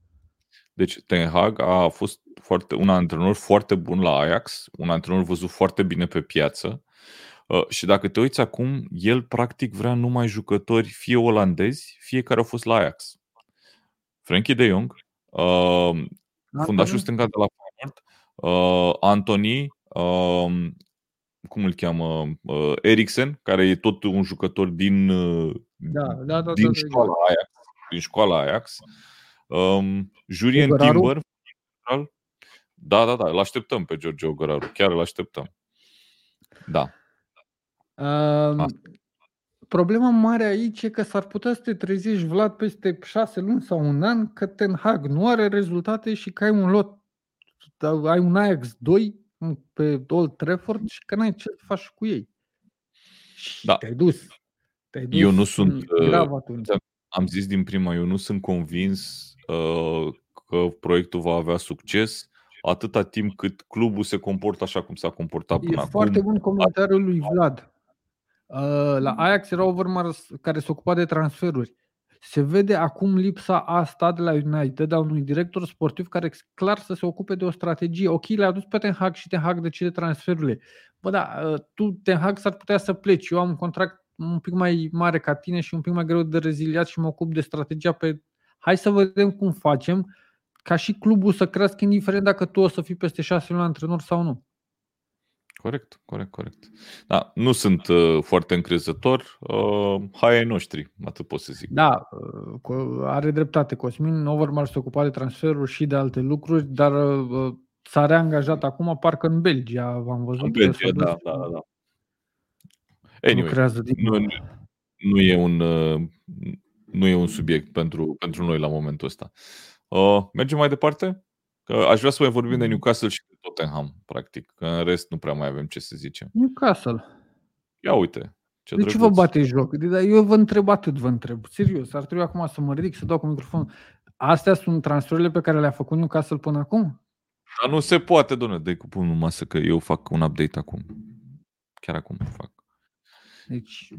Deci Ten Hag a fost foarte, un antrenor foarte bun la Ajax, un antrenor văzut foarte bine pe piață. Uh, și dacă te uiți acum, el practic vrea numai jucători fie olandezi, fie care au fost la Ajax. Frankie de Jong, uh, fundașul stânga de la Feyenoord, uh, Anthony, uh, cum îl cheamă, uh, Eriksen, care e tot un jucător din, uh, da, da, da, din da, școala da, Ajax. Din școala Ajax. Um, Julien Timber. Da, da, da, îl așteptăm pe George Ogăraru. Chiar îl așteptăm. Da. Um, problema mare aici e că s-ar putea să te trezești, Vlad, peste șase luni sau un an că Ten Hag nu are rezultate și că ai un lot, ai un Ajax 2 pe Old Trafford și că n-ai ce să faci cu ei. Și da. te-ai dus. Te-ai dus eu nu sunt uh, grav atunci. Am zis din prima, eu nu sunt convins uh, că proiectul va avea succes atâta timp cât clubul se comportă așa cum s-a comportat până e acum. E foarte bun comentariul lui Vlad. Uh, la Ajax era Overmars care se ocupa de transferuri se vede acum lipsa asta de la United a unui director sportiv care clar să se ocupe de o strategie. Ok, le-a adus pe Ten Hag și Ten Hag decide transferurile. Bă, da, ă, tu, Ten Hag, s-ar putea să pleci. Eu am un contract un pic mai mare ca tine și un pic mai greu de reziliat și mă ocup de strategia pe... Hai să vedem cum facem ca și clubul să crească indiferent dacă tu o să fii peste șase luni antrenor sau nu. Corect, corect, corect. Da, nu sunt uh, foarte încrezător. Uh, hai ai noștri, atât pot să zic. Da, uh, are dreptate Cosmin. Overmars se ocupa de transferuri și de alte lucruri, dar uh, s-a reangajat acum parcă în Belgia, v-am văzut. În Belgia, da, da, da, da. Anyway, din... nu, nu, e un, uh, nu e un subiect pentru, pentru noi la momentul ăsta. Uh, mergem mai departe? Că aș vrea să mai vorbim de Newcastle și de Tottenham, practic. Că în rest nu prea mai avem ce să zicem. Newcastle. Ia uite. Ce de ce vă bate joc? Eu vă întreb atât, vă întreb. Serios, ar trebui acum să mă ridic, să dau cu microfon. Astea sunt transferurile pe care le-a făcut Newcastle până acum? Dar nu se poate, doamne, dă cu pumnul masă că eu fac un update acum. Chiar acum fac. Deci,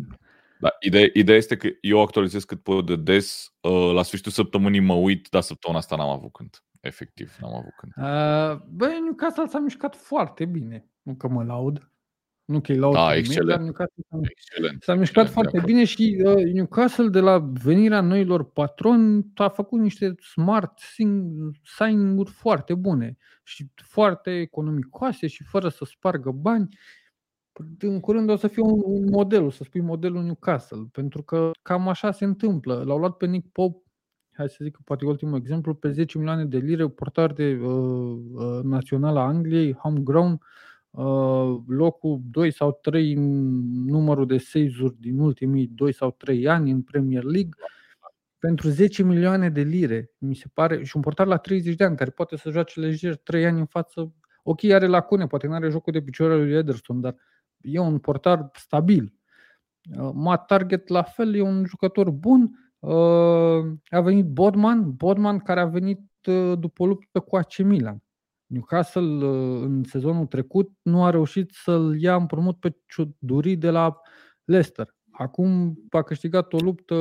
Da, ideea, ideea este că eu actualizez cât pot de des. Uh, La sfârșitul săptămânii mă uit, dar săptămâna asta n-am avut când. Efectiv, n-am avut când. uh, băi, Newcastle s-a mișcat foarte bine. Nu că mă laud. Nu că îi laud Da, pe nimeni, excelent. dar Newcastle s-a Excelent. S-a mișcat Excelent, de foarte acord. bine și uh, Newcastle de la venirea noilor patroni a făcut niște smart sing- signing-uri foarte bune și foarte economicoase și fără să spargă bani. În curând o să fie un, un model, o să spui modelul Newcastle, pentru că cam așa se întâmplă. L-au luat pe Nick Pope, hai să zic că poate e ultimul exemplu, pe 10 milioane de lire, portar de uh, uh, național a Angliei, homegrown, uh, locul 2 sau 3 în numărul de saves-uri din ultimii 2 sau 3 ani în Premier League pentru 10 milioane de lire, mi se pare, și un portar la 30 de ani, care poate să joace lejer 3 ani în față. Ok, are lacune, poate nu are jocul de picioare lui Ederson, dar e un portar stabil. Uh, Matt Target la fel, e un jucător bun. Uh, A venit Bodman, Bodman care a venit uh, după o luptă cu AC Milan. Newcastle uh, în sezonul trecut nu a reușit să-l ia împrumut pe Ciuduri de la Leicester. Acum a câștigat o luptă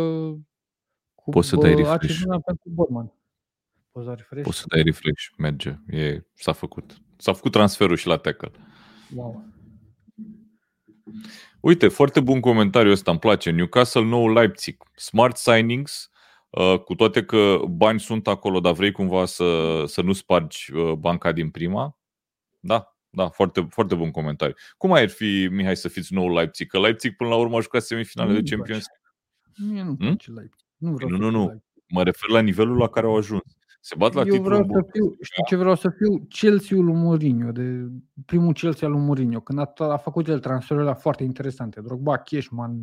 cu Poți să dai bă, AC refresh. Milan pentru Bodman. Poți da refresh? Poți să dai refresh, merge. E, s-a făcut. S-a făcut transferul și la tackle. Wow. Uite, foarte bun comentariu ăsta, îmi place. Newcastle, nou Leipzig. Smart signings, uh, cu toate că bani sunt acolo, dar vrei cumva să, să nu spargi uh, banca din prima? Da, da, foarte, foarte bun comentariu. Cum ar fi, Mihai, să fiți nou Leipzig? Că Leipzig până la urmă a jucat semifinale de Nu-mi Champions place. Mie nu-mi Hmm? place Leipzig. Nu vreau Nu, să nu, fiu nu. Leipzig. Mă refer la nivelul la care au ajuns. Se bat la Eu titlul vreau bun. să fiu, știi ce vreau să fiu? Chelsea-ul lui Mourinho, de primul Chelsea al lui Mourinho, când a, a făcut el transferurile foarte interesante. Drogba, Cashman,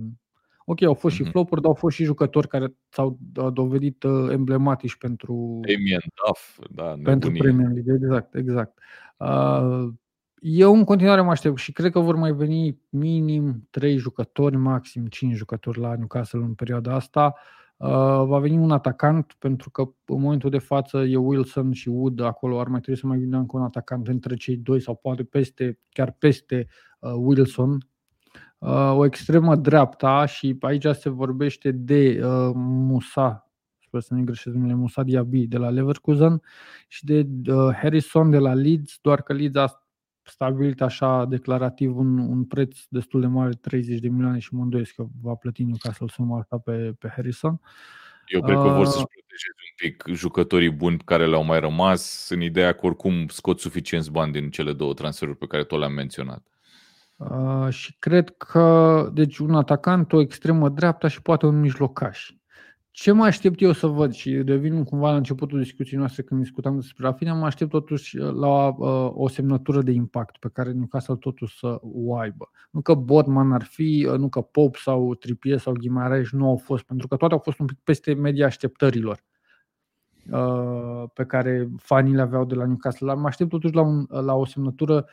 ok, au fost și Mhm. flopuri, dar au fost și jucători care s-au uh, dovedit uh, emblematici pentru, Damien Duff, da, pentru nebunie. Premier League, exact, exact. Uh, eu în continuare mă aștept și cred că vor mai veni minim 3 jucători, maxim 5 jucători la Newcastle în perioada asta. Uh, va veni un atacant pentru că în momentul de față e Wilson și Wood acolo, ar mai trebui să mai vină încă un atacant între cei doi sau poate peste, chiar peste uh, Wilson. Uh, o extremă dreapta și aici se vorbește de uh, Musa, sper să nu greșesc numele, Musa Diaby de la Leverkusen și de uh, Harrison de la Leeds, doar că Leeds a stabilit așa declarativ un, un preț destul de mare, 30 de milioane și mă îndoiesc că va plăti Newcastle suma asta pe, pe Harrison. Eu cred că vor Uh, să-și protejeze un pic jucătorii buni care le-au mai rămas, în ideea că oricum scot suficienți bani din cele două transferuri pe care tot le-am menționat. Uh, și cred că, deci un atacant, o extremă dreapta și poate un mijlocaș. Ce mă aștept eu să văd și revin cumva la începutul discuției noastre când discutam despre Rafinha, mă aștept totuși la uh, o semnătură de impact pe care Newcastle totuși să o aibă. Nu că Bodman ar fi, uh, nu că Pope sau Trippier sau Guimaraes nu au fost, pentru că toate au fost un pic peste media așteptărilor uh, pe care fanii le aveau de la Newcastle. Dar mă aștept totuși la, un, la o semnătură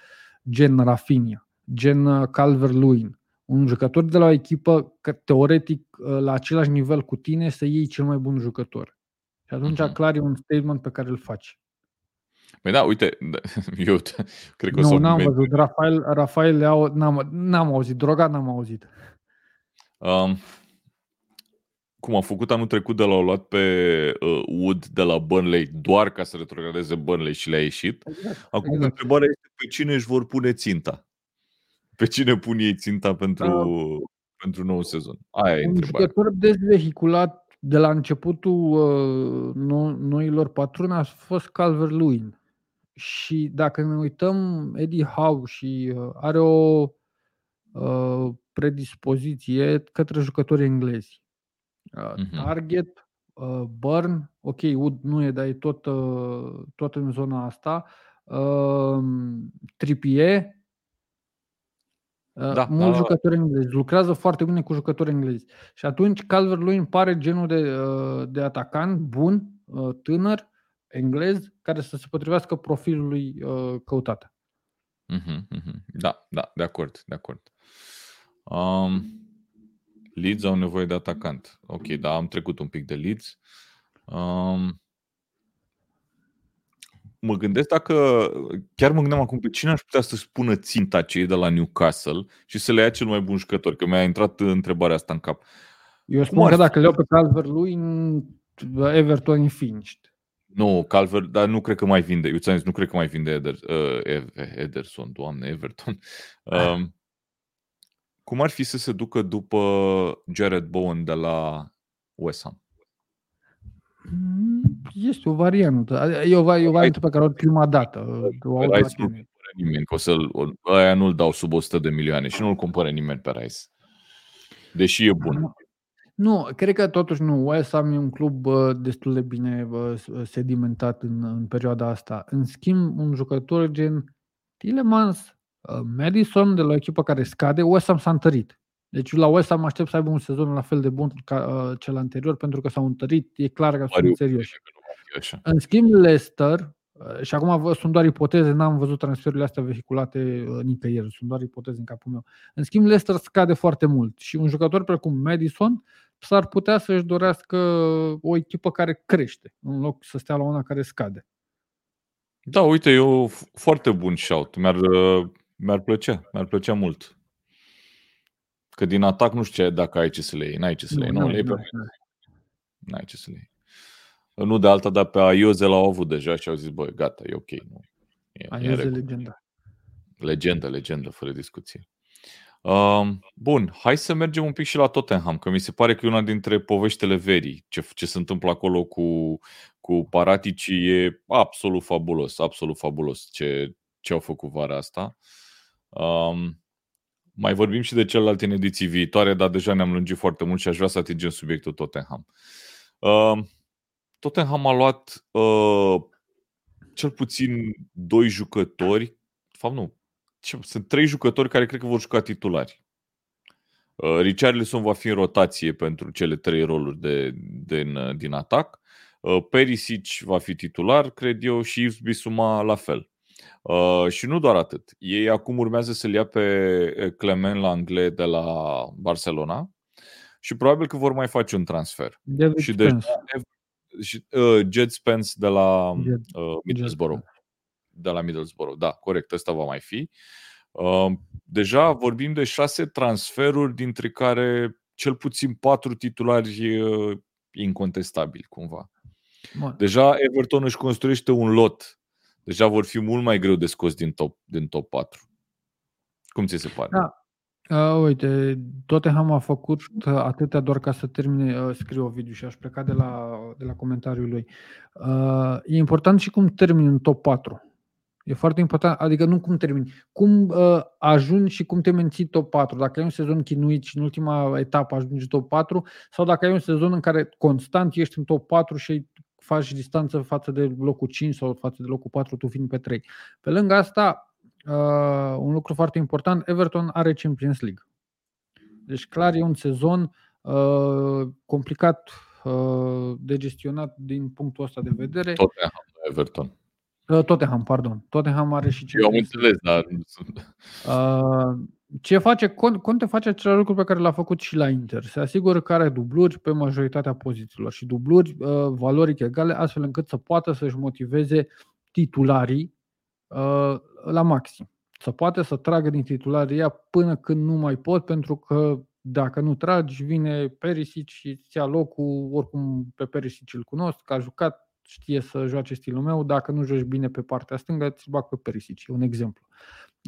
gen Rafinha, gen Calver-Lewin, un jucător de la o echipă că teoretic uh, la același nivel cu tine să iei cel mai bun jucător. Și atunci Mhm. clar e un statement pe care îl faci. Păi da, uite, eu cred că o Nu, să n-am men- văzut. Rafael, Rafael Leao, n-am, n-am auzit. Droga, n-am auzit. Um, cum a făcut anul trecut de l-au luat pe uh, Wood de la Burnley doar ca să retrogradeze Burnley și le-a ieșit. Exact. Acum Exact. întrebarea este pe cine își vor pune ținta? Pe cine pun ei ținta pentru, pentru nou sezon? Aia e Un întrebarea. jucător desvehiculat de la începutul uh, no- noilor patroni a fost Calvert-Lewin. Și dacă ne uităm, Eddie Howe și uh, are o uh, predispoziție către jucători englezi. Uh, Mhm. Target, uh, Burn, ok, Wood nu e, dar e tot, uh, tot în zona asta. Uh, Trippier, Da, da, mulți da. jucători englezi, lucrează foarte bine cu jucători englezi. Și atunci Calvert-Lewin pare genul de, uh, de atacant bun, uh, tânăr, englez, care să se potrivească profilului uh, căutat. Mhm, mhm. Da, da, de acord, de acord. Um, Leeds au nevoie de atacant. Ok, da, am trecut un pic de Leeds. Um, mă gândesc dacă, chiar mă gândeam acum pe cine aș putea să spună ținta cei de la Newcastle și să le ia cel mai bun jucător, că mi-a intrat întrebarea asta în cap. Eu spun că dacă le iau pe Calvert lui, Everton e finished. Nu, Calvert, dar nu cred că mai vinde. Eu ți-am zis, nu cred că mai vinde Eder, uh, Ederson, doamne, Everton. Um, cum ar fi să se ducă după Jared Bowen de la West Ham? Mm, este o variantă. E o, e o variantă pe care o prima dată. O Rice nu cumpără nimeni, că o să aia nu-l dau sub 100 de milioane și nu-l cumpără nimeni pe Rice. Deși e bun. Nu, cred că totuși nu. West Ham e un club destul de bine sedimentat în, în perioada asta. În schimb, un jucător gen Tillemans, uh, Madison, de la o echipă care scade, West Ham s-a întărit. Deci la West Ham aștept să aibă un sezon la fel de bun ca uh, cel anterior, pentru că s-au întărit, e clar că sunt serioși. În schimb, Leicester, uh, și acum vă, sunt doar ipoteze, n-am văzut transferurile astea vehiculate uh, nicăieri, sunt doar ipoteze în capul meu. În schimb, Leicester scade foarte mult și un jucător precum Madison s-ar putea să-și dorească o echipă care crește, în loc să stea la una care scade. Da, uite, e o foarte bun shout. Mi-ar, uh, mi-ar plăcea, mi-ar plăcea mult. Că din atac nu știu dacă ai ce să le iei, n-ai ce să le iei. Nu, nu, nu, n-ai ce să le iei. Nu de alta, dar pe Aioze l-au avut deja și au zis, băi, gata, e ok. Nu. E, Aioze e legenda. Legendă, legendă, fără discuție. Uh, bun, hai să mergem un pic și la Tottenham, că mi se pare că e una dintre poveștile verii. Ce, ce se întâmplă acolo cu, cu Paratici e absolut fabulos, absolut fabulos ce, ce au făcut vara asta. Um, mai vorbim și de celelalte în ediții viitoare, dar deja ne-am lungit foarte mult și aș vrea să atingem subiectul Tottenham. Uh, Tottenham a luat uh, cel puțin doi jucători, de fapt nu, sunt trei jucători care cred că vor juca titulari. Uh, Richarlison va fi în rotație pentru cele trei roluri de, de, din, din atac. Uh, Perisic va fi titular, cred eu, și Yves Bisuma la fel. Uh, și nu doar atât. Ei acum urmează să-l ia pe Clement Langlais de la Barcelona și probabil că vor mai face un transfer. David și deja, și, uh, Jed Spence de la uh, Middlesbrough. De la Middlesbrough, da, corect, ăsta va mai fi. Uh, deja vorbim de șase transferuri, dintre care cel puțin patru titulari uh, incontestabili, cumva. Bun. Deja Everton își construiește un lot deja vor fi mult mai greu de scos din top, din top 4. Cum ți se pare? Da. Uh, uite, Tottenham a făcut atâtea doar ca să termine, uh, scriu Ovidiu și aș pleca de la, de la comentariul lui. Uh, e important și cum termini în top 4. E foarte important, adică nu cum termini, cum uh, ajungi și cum te menții top 4. Dacă ai un sezon chinuit și în ultima etapă ajungi top 4 sau dacă ai un sezon în care constant ești în top 4 și faci distanță față de locul 5 sau față de locul 4, tu fiind pe 3. Pe lângă asta, uh, un lucru foarte important, Everton are Champions League. Deci clar e un sezon uh, complicat uh, de gestionat din punctul ăsta de vedere. Tottenham, Everton. Uh, Tottenham, pardon. Tottenham are și Champions Eu am înțeles, dar nu sunt. Uh, ce face Conte face același lucru pe care l-a făcut și la Inter. Se asigură că are dubluri pe majoritatea pozițiilor și dubluri uh, valoric egale, astfel încât să poată să-și motiveze titularii uh, la maxim. Să poată să tragă din titularia până când nu mai pot, pentru că dacă nu tragi, vine Perisic și îți ia locul, oricum pe Perisic îl cunosc, că a jucat, știe să joace stilul meu, dacă nu joci bine pe partea stângă, îți bag pe Perisic, e un exemplu.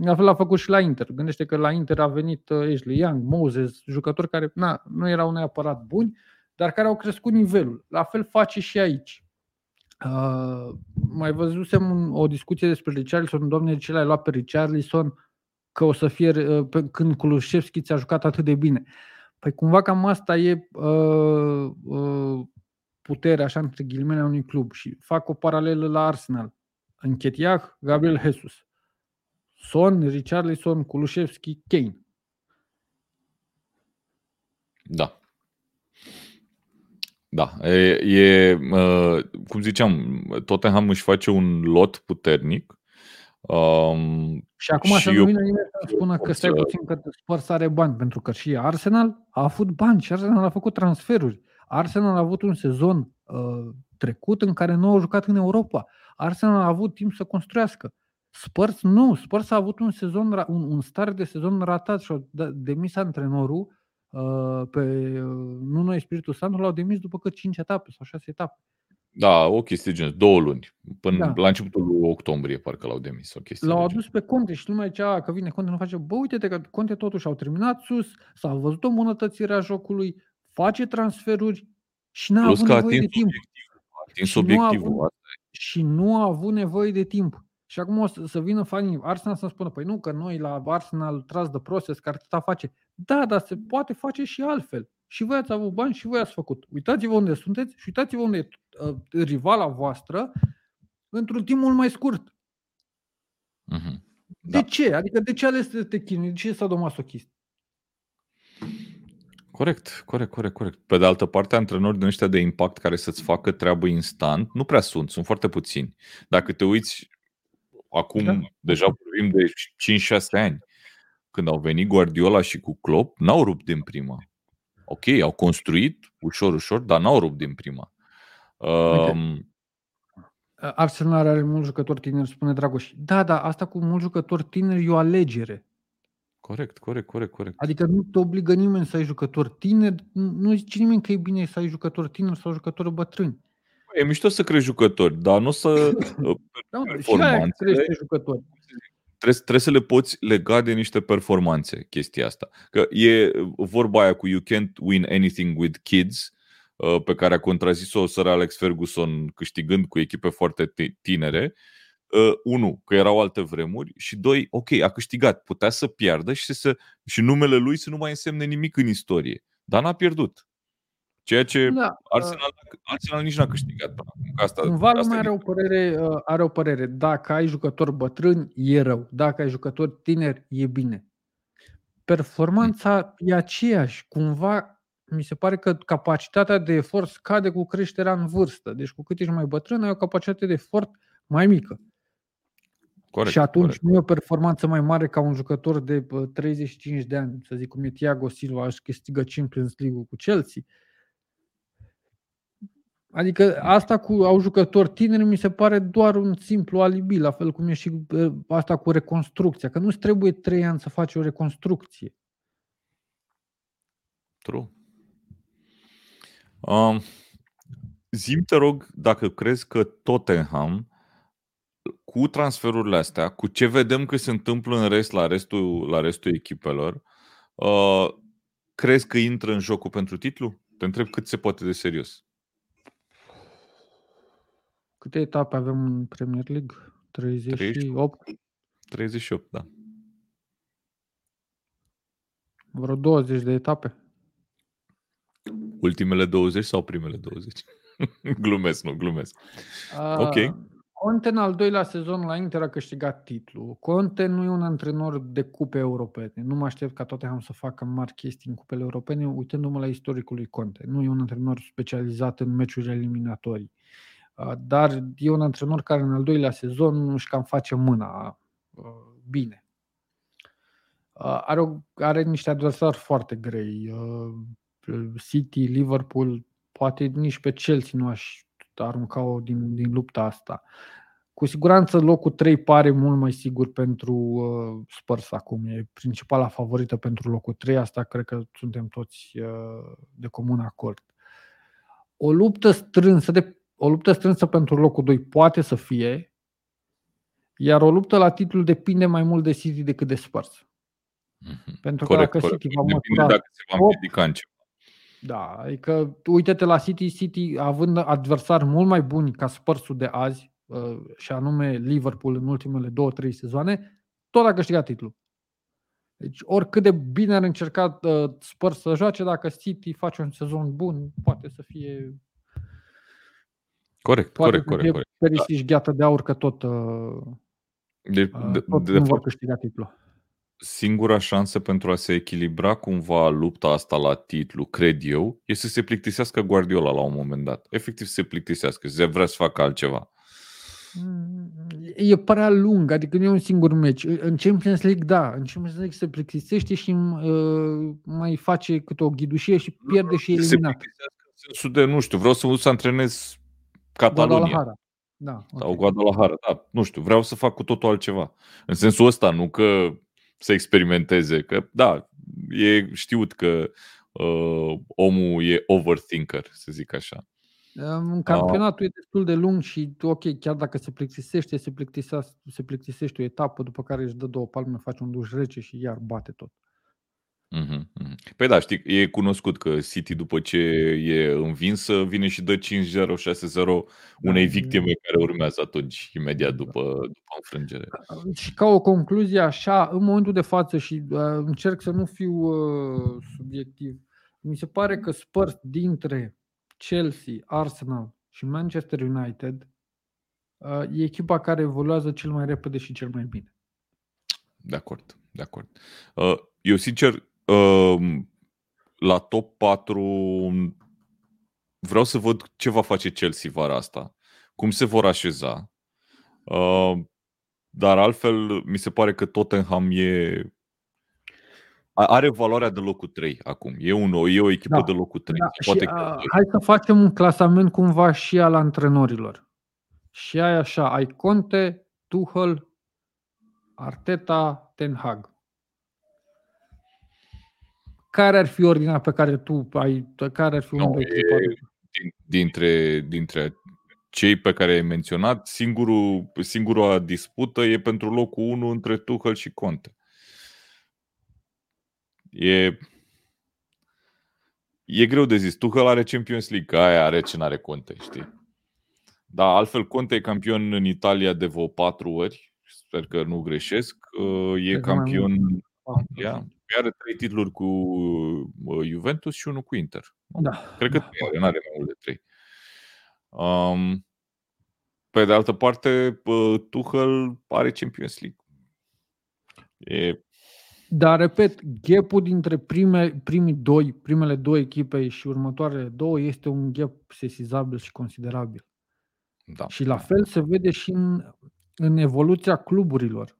La fel a făcut și la Inter. Gândește că la Inter a venit uh, Ashley Young, Moses, jucători care na, nu erau neapărat buni, dar care au crescut nivelul. La fel face și aici. Uh, mai văzusem un, o discuție despre Richarlison, domnule, ce l-ai luat pe Richarlison, că o să fie, uh, pe, când Kulusevski ți-a jucat atât de bine. Păi cumva cam asta e uh, uh, puterea, așa, între ghilimele, a unui club. Și fac o paralelă la Arsenal. Închetiah, Gabriel Jesus. Son, Richarlison, Kulusevski, Kane. Da. Da, e, e cum ziceam, Tottenham își face un lot puternic. Um, și acum și să nu vină nimeni să spună că stai puțin că Spurs are bani, pentru că și Arsenal a avut bani și Arsenal a făcut transferuri. Arsenal a avut un sezon uh, trecut în care nu au jucat în Europa. Arsenal a avut timp să construiască. Spurs nu, Spurs a avut un sezon, un, un start de sezon ratat și a demis antrenorul uh, pe uh, nu noi Spiritul Santu l-au demis după cât 5 etape sau 6 etape. Da, o chestie gen, două luni. Până da. la începutul lui octombrie, parcă l-au demis. O chestie l-au adus pe Conte și lumea zicea că vine Conte, nu face. Bă, uite că Conte totuși au terminat sus, s-a văzut o îmbunătățire a jocului, face transferuri și n-a Plus avut nevoie de timp. Atins și obiectivul. Nu avut, și nu a avut nevoie de timp. Și acum o să, să vină fanii Arsenal să spună, păi nu, că noi la Arsenal tras de proces, că atâta face. Da, dar se poate face și altfel. Și voi ați avut bani și voi ați făcut. Uitați-vă unde sunteți și uitați-vă unde e uh, rivala voastră într-un timp mult mai scurt. Mm-hmm. De da. ce? Adică de ce ales să te chinui? De ce să sadomasochist? Corect, corect, corect, corect. Pe de altă parte, antrenori din ăștia de impact care să-ți facă treabă instant, nu prea sunt, sunt foarte puțini. Dacă te uiți, acum da. deja vorbim de 5-6 ani, când au venit Guardiola și cu Klopp, n-au rupt din prima. Ok, au construit ușor, ușor, dar n-au rupt din prima. Um, Arsenal are mulți jucători tineri, spune Dragoș. Da, da, asta cu mulți jucători tineri e o alegere. Corect, corect, corect, corect. Adică nu te obligă nimeni să ai jucători tineri, nu zice nimeni că e bine să ai jucători tineri sau jucători bătrâni. E mișto să crești jucători, dar nu să da, și aia crește jucători trebuie, trebuie să le poți lega de niște performanțe chestia asta. Că e vorba aia cu you can't win anything with kids, uh, pe care a contrazis-o Sir Alex Ferguson câștigând cu echipe foarte tinere. Uh, unu, că erau alte vremuri și doi, ok, a câștigat, putea să piardă și, să, și numele lui să nu mai însemne nimic în istorie. Dar n-a pierdut. Ceea ce da, Arsenal, uh, Arsenal nici n-a câștigat până acum. Asta, cumva asta lumea are o, părere, uh, are o părere. Dacă ai jucători bătrâni, e rău. Dacă ai jucători tineri, e bine. Performanța hmm. e aceeași. Cumva mi se pare că capacitatea de efort scade cu creșterea în vârstă. Deci cu cât ești mai bătrân, ai o capacitate de efort mai mică. Corect, și atunci corect. nu e o performanță mai mare ca un jucător de 35 uh, de ani, să zic cum e Thiago Silva, și câștigă Champions League cu Chelsea Adică asta cu au jucători tineri mi se pare doar un simplu alibi, la fel cum e și asta cu reconstrucția, că nu-ți trebuie trei ani să faci o reconstrucție. True. Um, zim te rog dacă crezi că Tottenham cu transferurile astea, cu ce vedem că se întâmplă în rest la restul, la restul echipelor, uh, crezi că intră în jocul pentru titlu? Te întreb cât se poate de serios. Câte etape avem în Premier League? 38? 38, da. Vreo 20 de etape? Ultimele 20 sau primele 20? glumesc, nu, glumesc. A, ok. Conte în al doilea sezon la Inter a câștigat titlul. Conte nu e un antrenor de cupe europene. Nu mă aștept ca toate am să facă mari chestii în cupele europene, uitându-mă la istoricul lui Conte. Nu e un antrenor specializat în meciuri eliminatorii. Dar e un antrenor care în al doilea sezon își cam face mâna bine. Are, o, are niște adversari foarte grei. City, Liverpool, poate nici pe Chelsea nu aș arunca-o din, din lupta asta. Cu siguranță locul 3 pare mult mai sigur pentru uh, Spurs acum. E principala favorită pentru locul 3. Asta cred că suntem toți uh, de comun acord. O luptă strânsă de o luptă strânsă pentru locul 2 poate să fie, iar o luptă la titlu depinde mai mult de City decât de Spurs. Mm-hmm. Pentru că corect, dacă corect. City va măsura dacă se va împiedica în ceva. Da, adică uite-te la City, City având adversari mult mai buni ca Spursul de azi, uh, și anume Liverpool în ultimele două, trei sezoane, tot a câștigat titlul. Deci oricât de bine ar încerca uh, Spurs să joace, dacă City face un sezon bun, poate să fie Corect, Poate corect, corect. corect. Perisic da. gheată de aur că tot, uh, de, uh, de, tot de, de fapt, câștiga titlul. Singura șansă pentru a se echilibra cumva lupta asta la titlu, cred eu, este să se plictisească Guardiola la un moment dat. Efectiv să se plictisească, să vrea să facă altceva. Mm, e prea lung, adică nu e un singur meci. În Champions League, da, în Champions League se plictisește și uh, mai face câte o ghidușie și pierde și eliminat. Se plictisească în sensul de, nu știu, vreau să mă să antrenez Catalunia. Da, sau okay. Guadalajara, da, nu știu, vreau să fac cu totul altceva. În sensul ăsta, nu că să experimenteze, că da, e știut că uh, omul e overthinker, să zic așa. Campionatul uh. e destul de lung și ok, chiar dacă se plictisește, se, se plictisește o etapă, după care își dă două palme, face un duș rece și iar bate tot. Mhm, mhm. Păi da, știi, e cunoscut că City după ce e învinsă vine și dă 5-0, 6-0 unei da, victime care urmează atunci, imediat da. după, după înfrângere. Și ca o concluzie așa, în momentul de față și uh, încerc să nu fiu uh, subiectiv, mi se pare că Spurs dintre Chelsea, Arsenal și Manchester United uh, e echipa care evoluează cel mai repede și cel mai bine. De acord, de acord. Uh, eu sincer Ehm, la top 4 vreau să văd ce va face Chelsea vara asta, cum se vor așeza. Ehm, dar altfel, mi se pare că Tottenham e are valoarea de locul 3 acum. E, un, e o echipă da, de locul 3. Da. Poate și, a, hai să facem un clasament cumva și al antrenorilor. Și ai așa, ai Conte, Tuchel, Arteta, Ten Hag care ar fi ordinea pe care tu ai, care ar fi unul din, dintre, dintre cei pe care ai menționat, singurul, singura dispută e pentru locul 1 între Tuchel și Conte. E, e greu de zis. Tuchel are Champions League, aia are ce n-are Conte, știi? Da, altfel Conte e campion în Italia de vreo patru ori, sper că nu greșesc. E campion Anglia, are trei titluri cu Juventus și unul cu Inter. Da. Cred că da. are, nu are mai mult de trei. Um, pe de altă parte, Tuchel are Champions League. E... Dar, repet, gapul dintre prime, primii doi, primele două echipe și următoarele două este un gap sesizabil și considerabil. Da. Și la fel se vede și în, în evoluția cluburilor.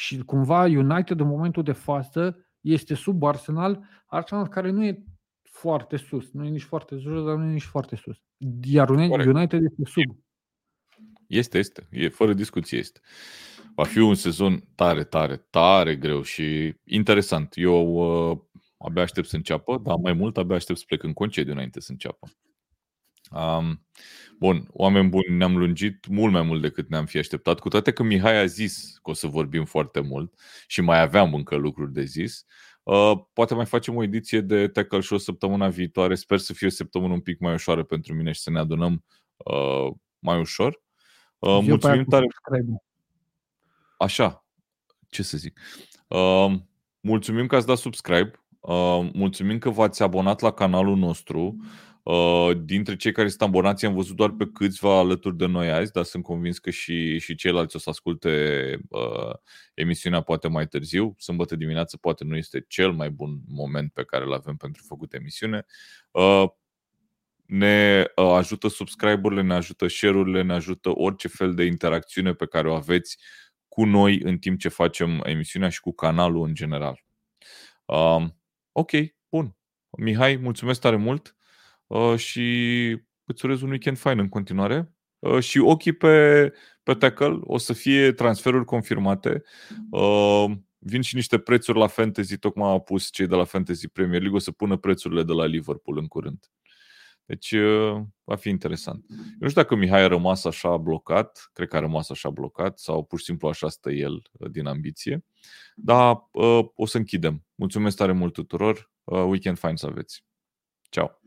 Și cumva United în momentul de față este sub Arsenal, Arsenal care nu e foarte sus, nu e nici foarte jos, dar nu e nici foarte sus. Iar Corect. United este sub. Este, este. E fără discuție este. Va fi un sezon tare, tare, tare greu și interesant. Eu uh, abia aștept să înceapă, dar mai mult abia aștept să plec în concediu înainte să înceapă. Um, bun, oameni buni, ne-am lungit mult mai mult decât ne-am fi așteptat, cu toate că Mihai a zis că o să vorbim foarte mult și mai aveam încă lucruri de zis. Uh, poate mai facem o ediție de Tackle Show săptămâna viitoare. Sper să fie o săptămână un pic mai ușoară pentru mine și să ne adunăm uh, mai ușor. Uh, mulțumim tare. Așa, ce să zic. Uh, mulțumim că ați dat subscribe. Uh, mulțumim că v-ați abonat la canalul nostru. Uh, dintre cei care sunt abonați am văzut doar pe câțiva alături de noi azi, dar sunt convins că și, și ceilalți o să asculte uh, emisiunea poate mai târziu. Sâmbătă dimineață poate nu este cel mai bun moment pe care îl avem pentru făcut emisiune. Uh, ne uh, ajută subscribe-urile, ne ajută share-urile, ne ajută orice fel de interacțiune pe care o aveți cu noi în timp ce facem emisiunea și cu canalul în general. Uh, ok, bun. Mihai, mulțumesc tare mult. Uh, și îți urez un weekend fain în continuare. Uh, și ochii pe, pe tackle, o să fie transferuri confirmate. Uh, vin și niște prețuri la fantasy, tocmai au pus cei de la Fantasy Premier League, o să pună prețurile de la Liverpool în curând. Deci va fi interesant. Eu nu știu dacă Mihai a rămas așa blocat, cred că a rămas așa blocat sau pur și simplu așa stă el din ambiție, dar o să închidem. Mulțumesc tare mult tuturor, weekend fain să aveți. Ciao.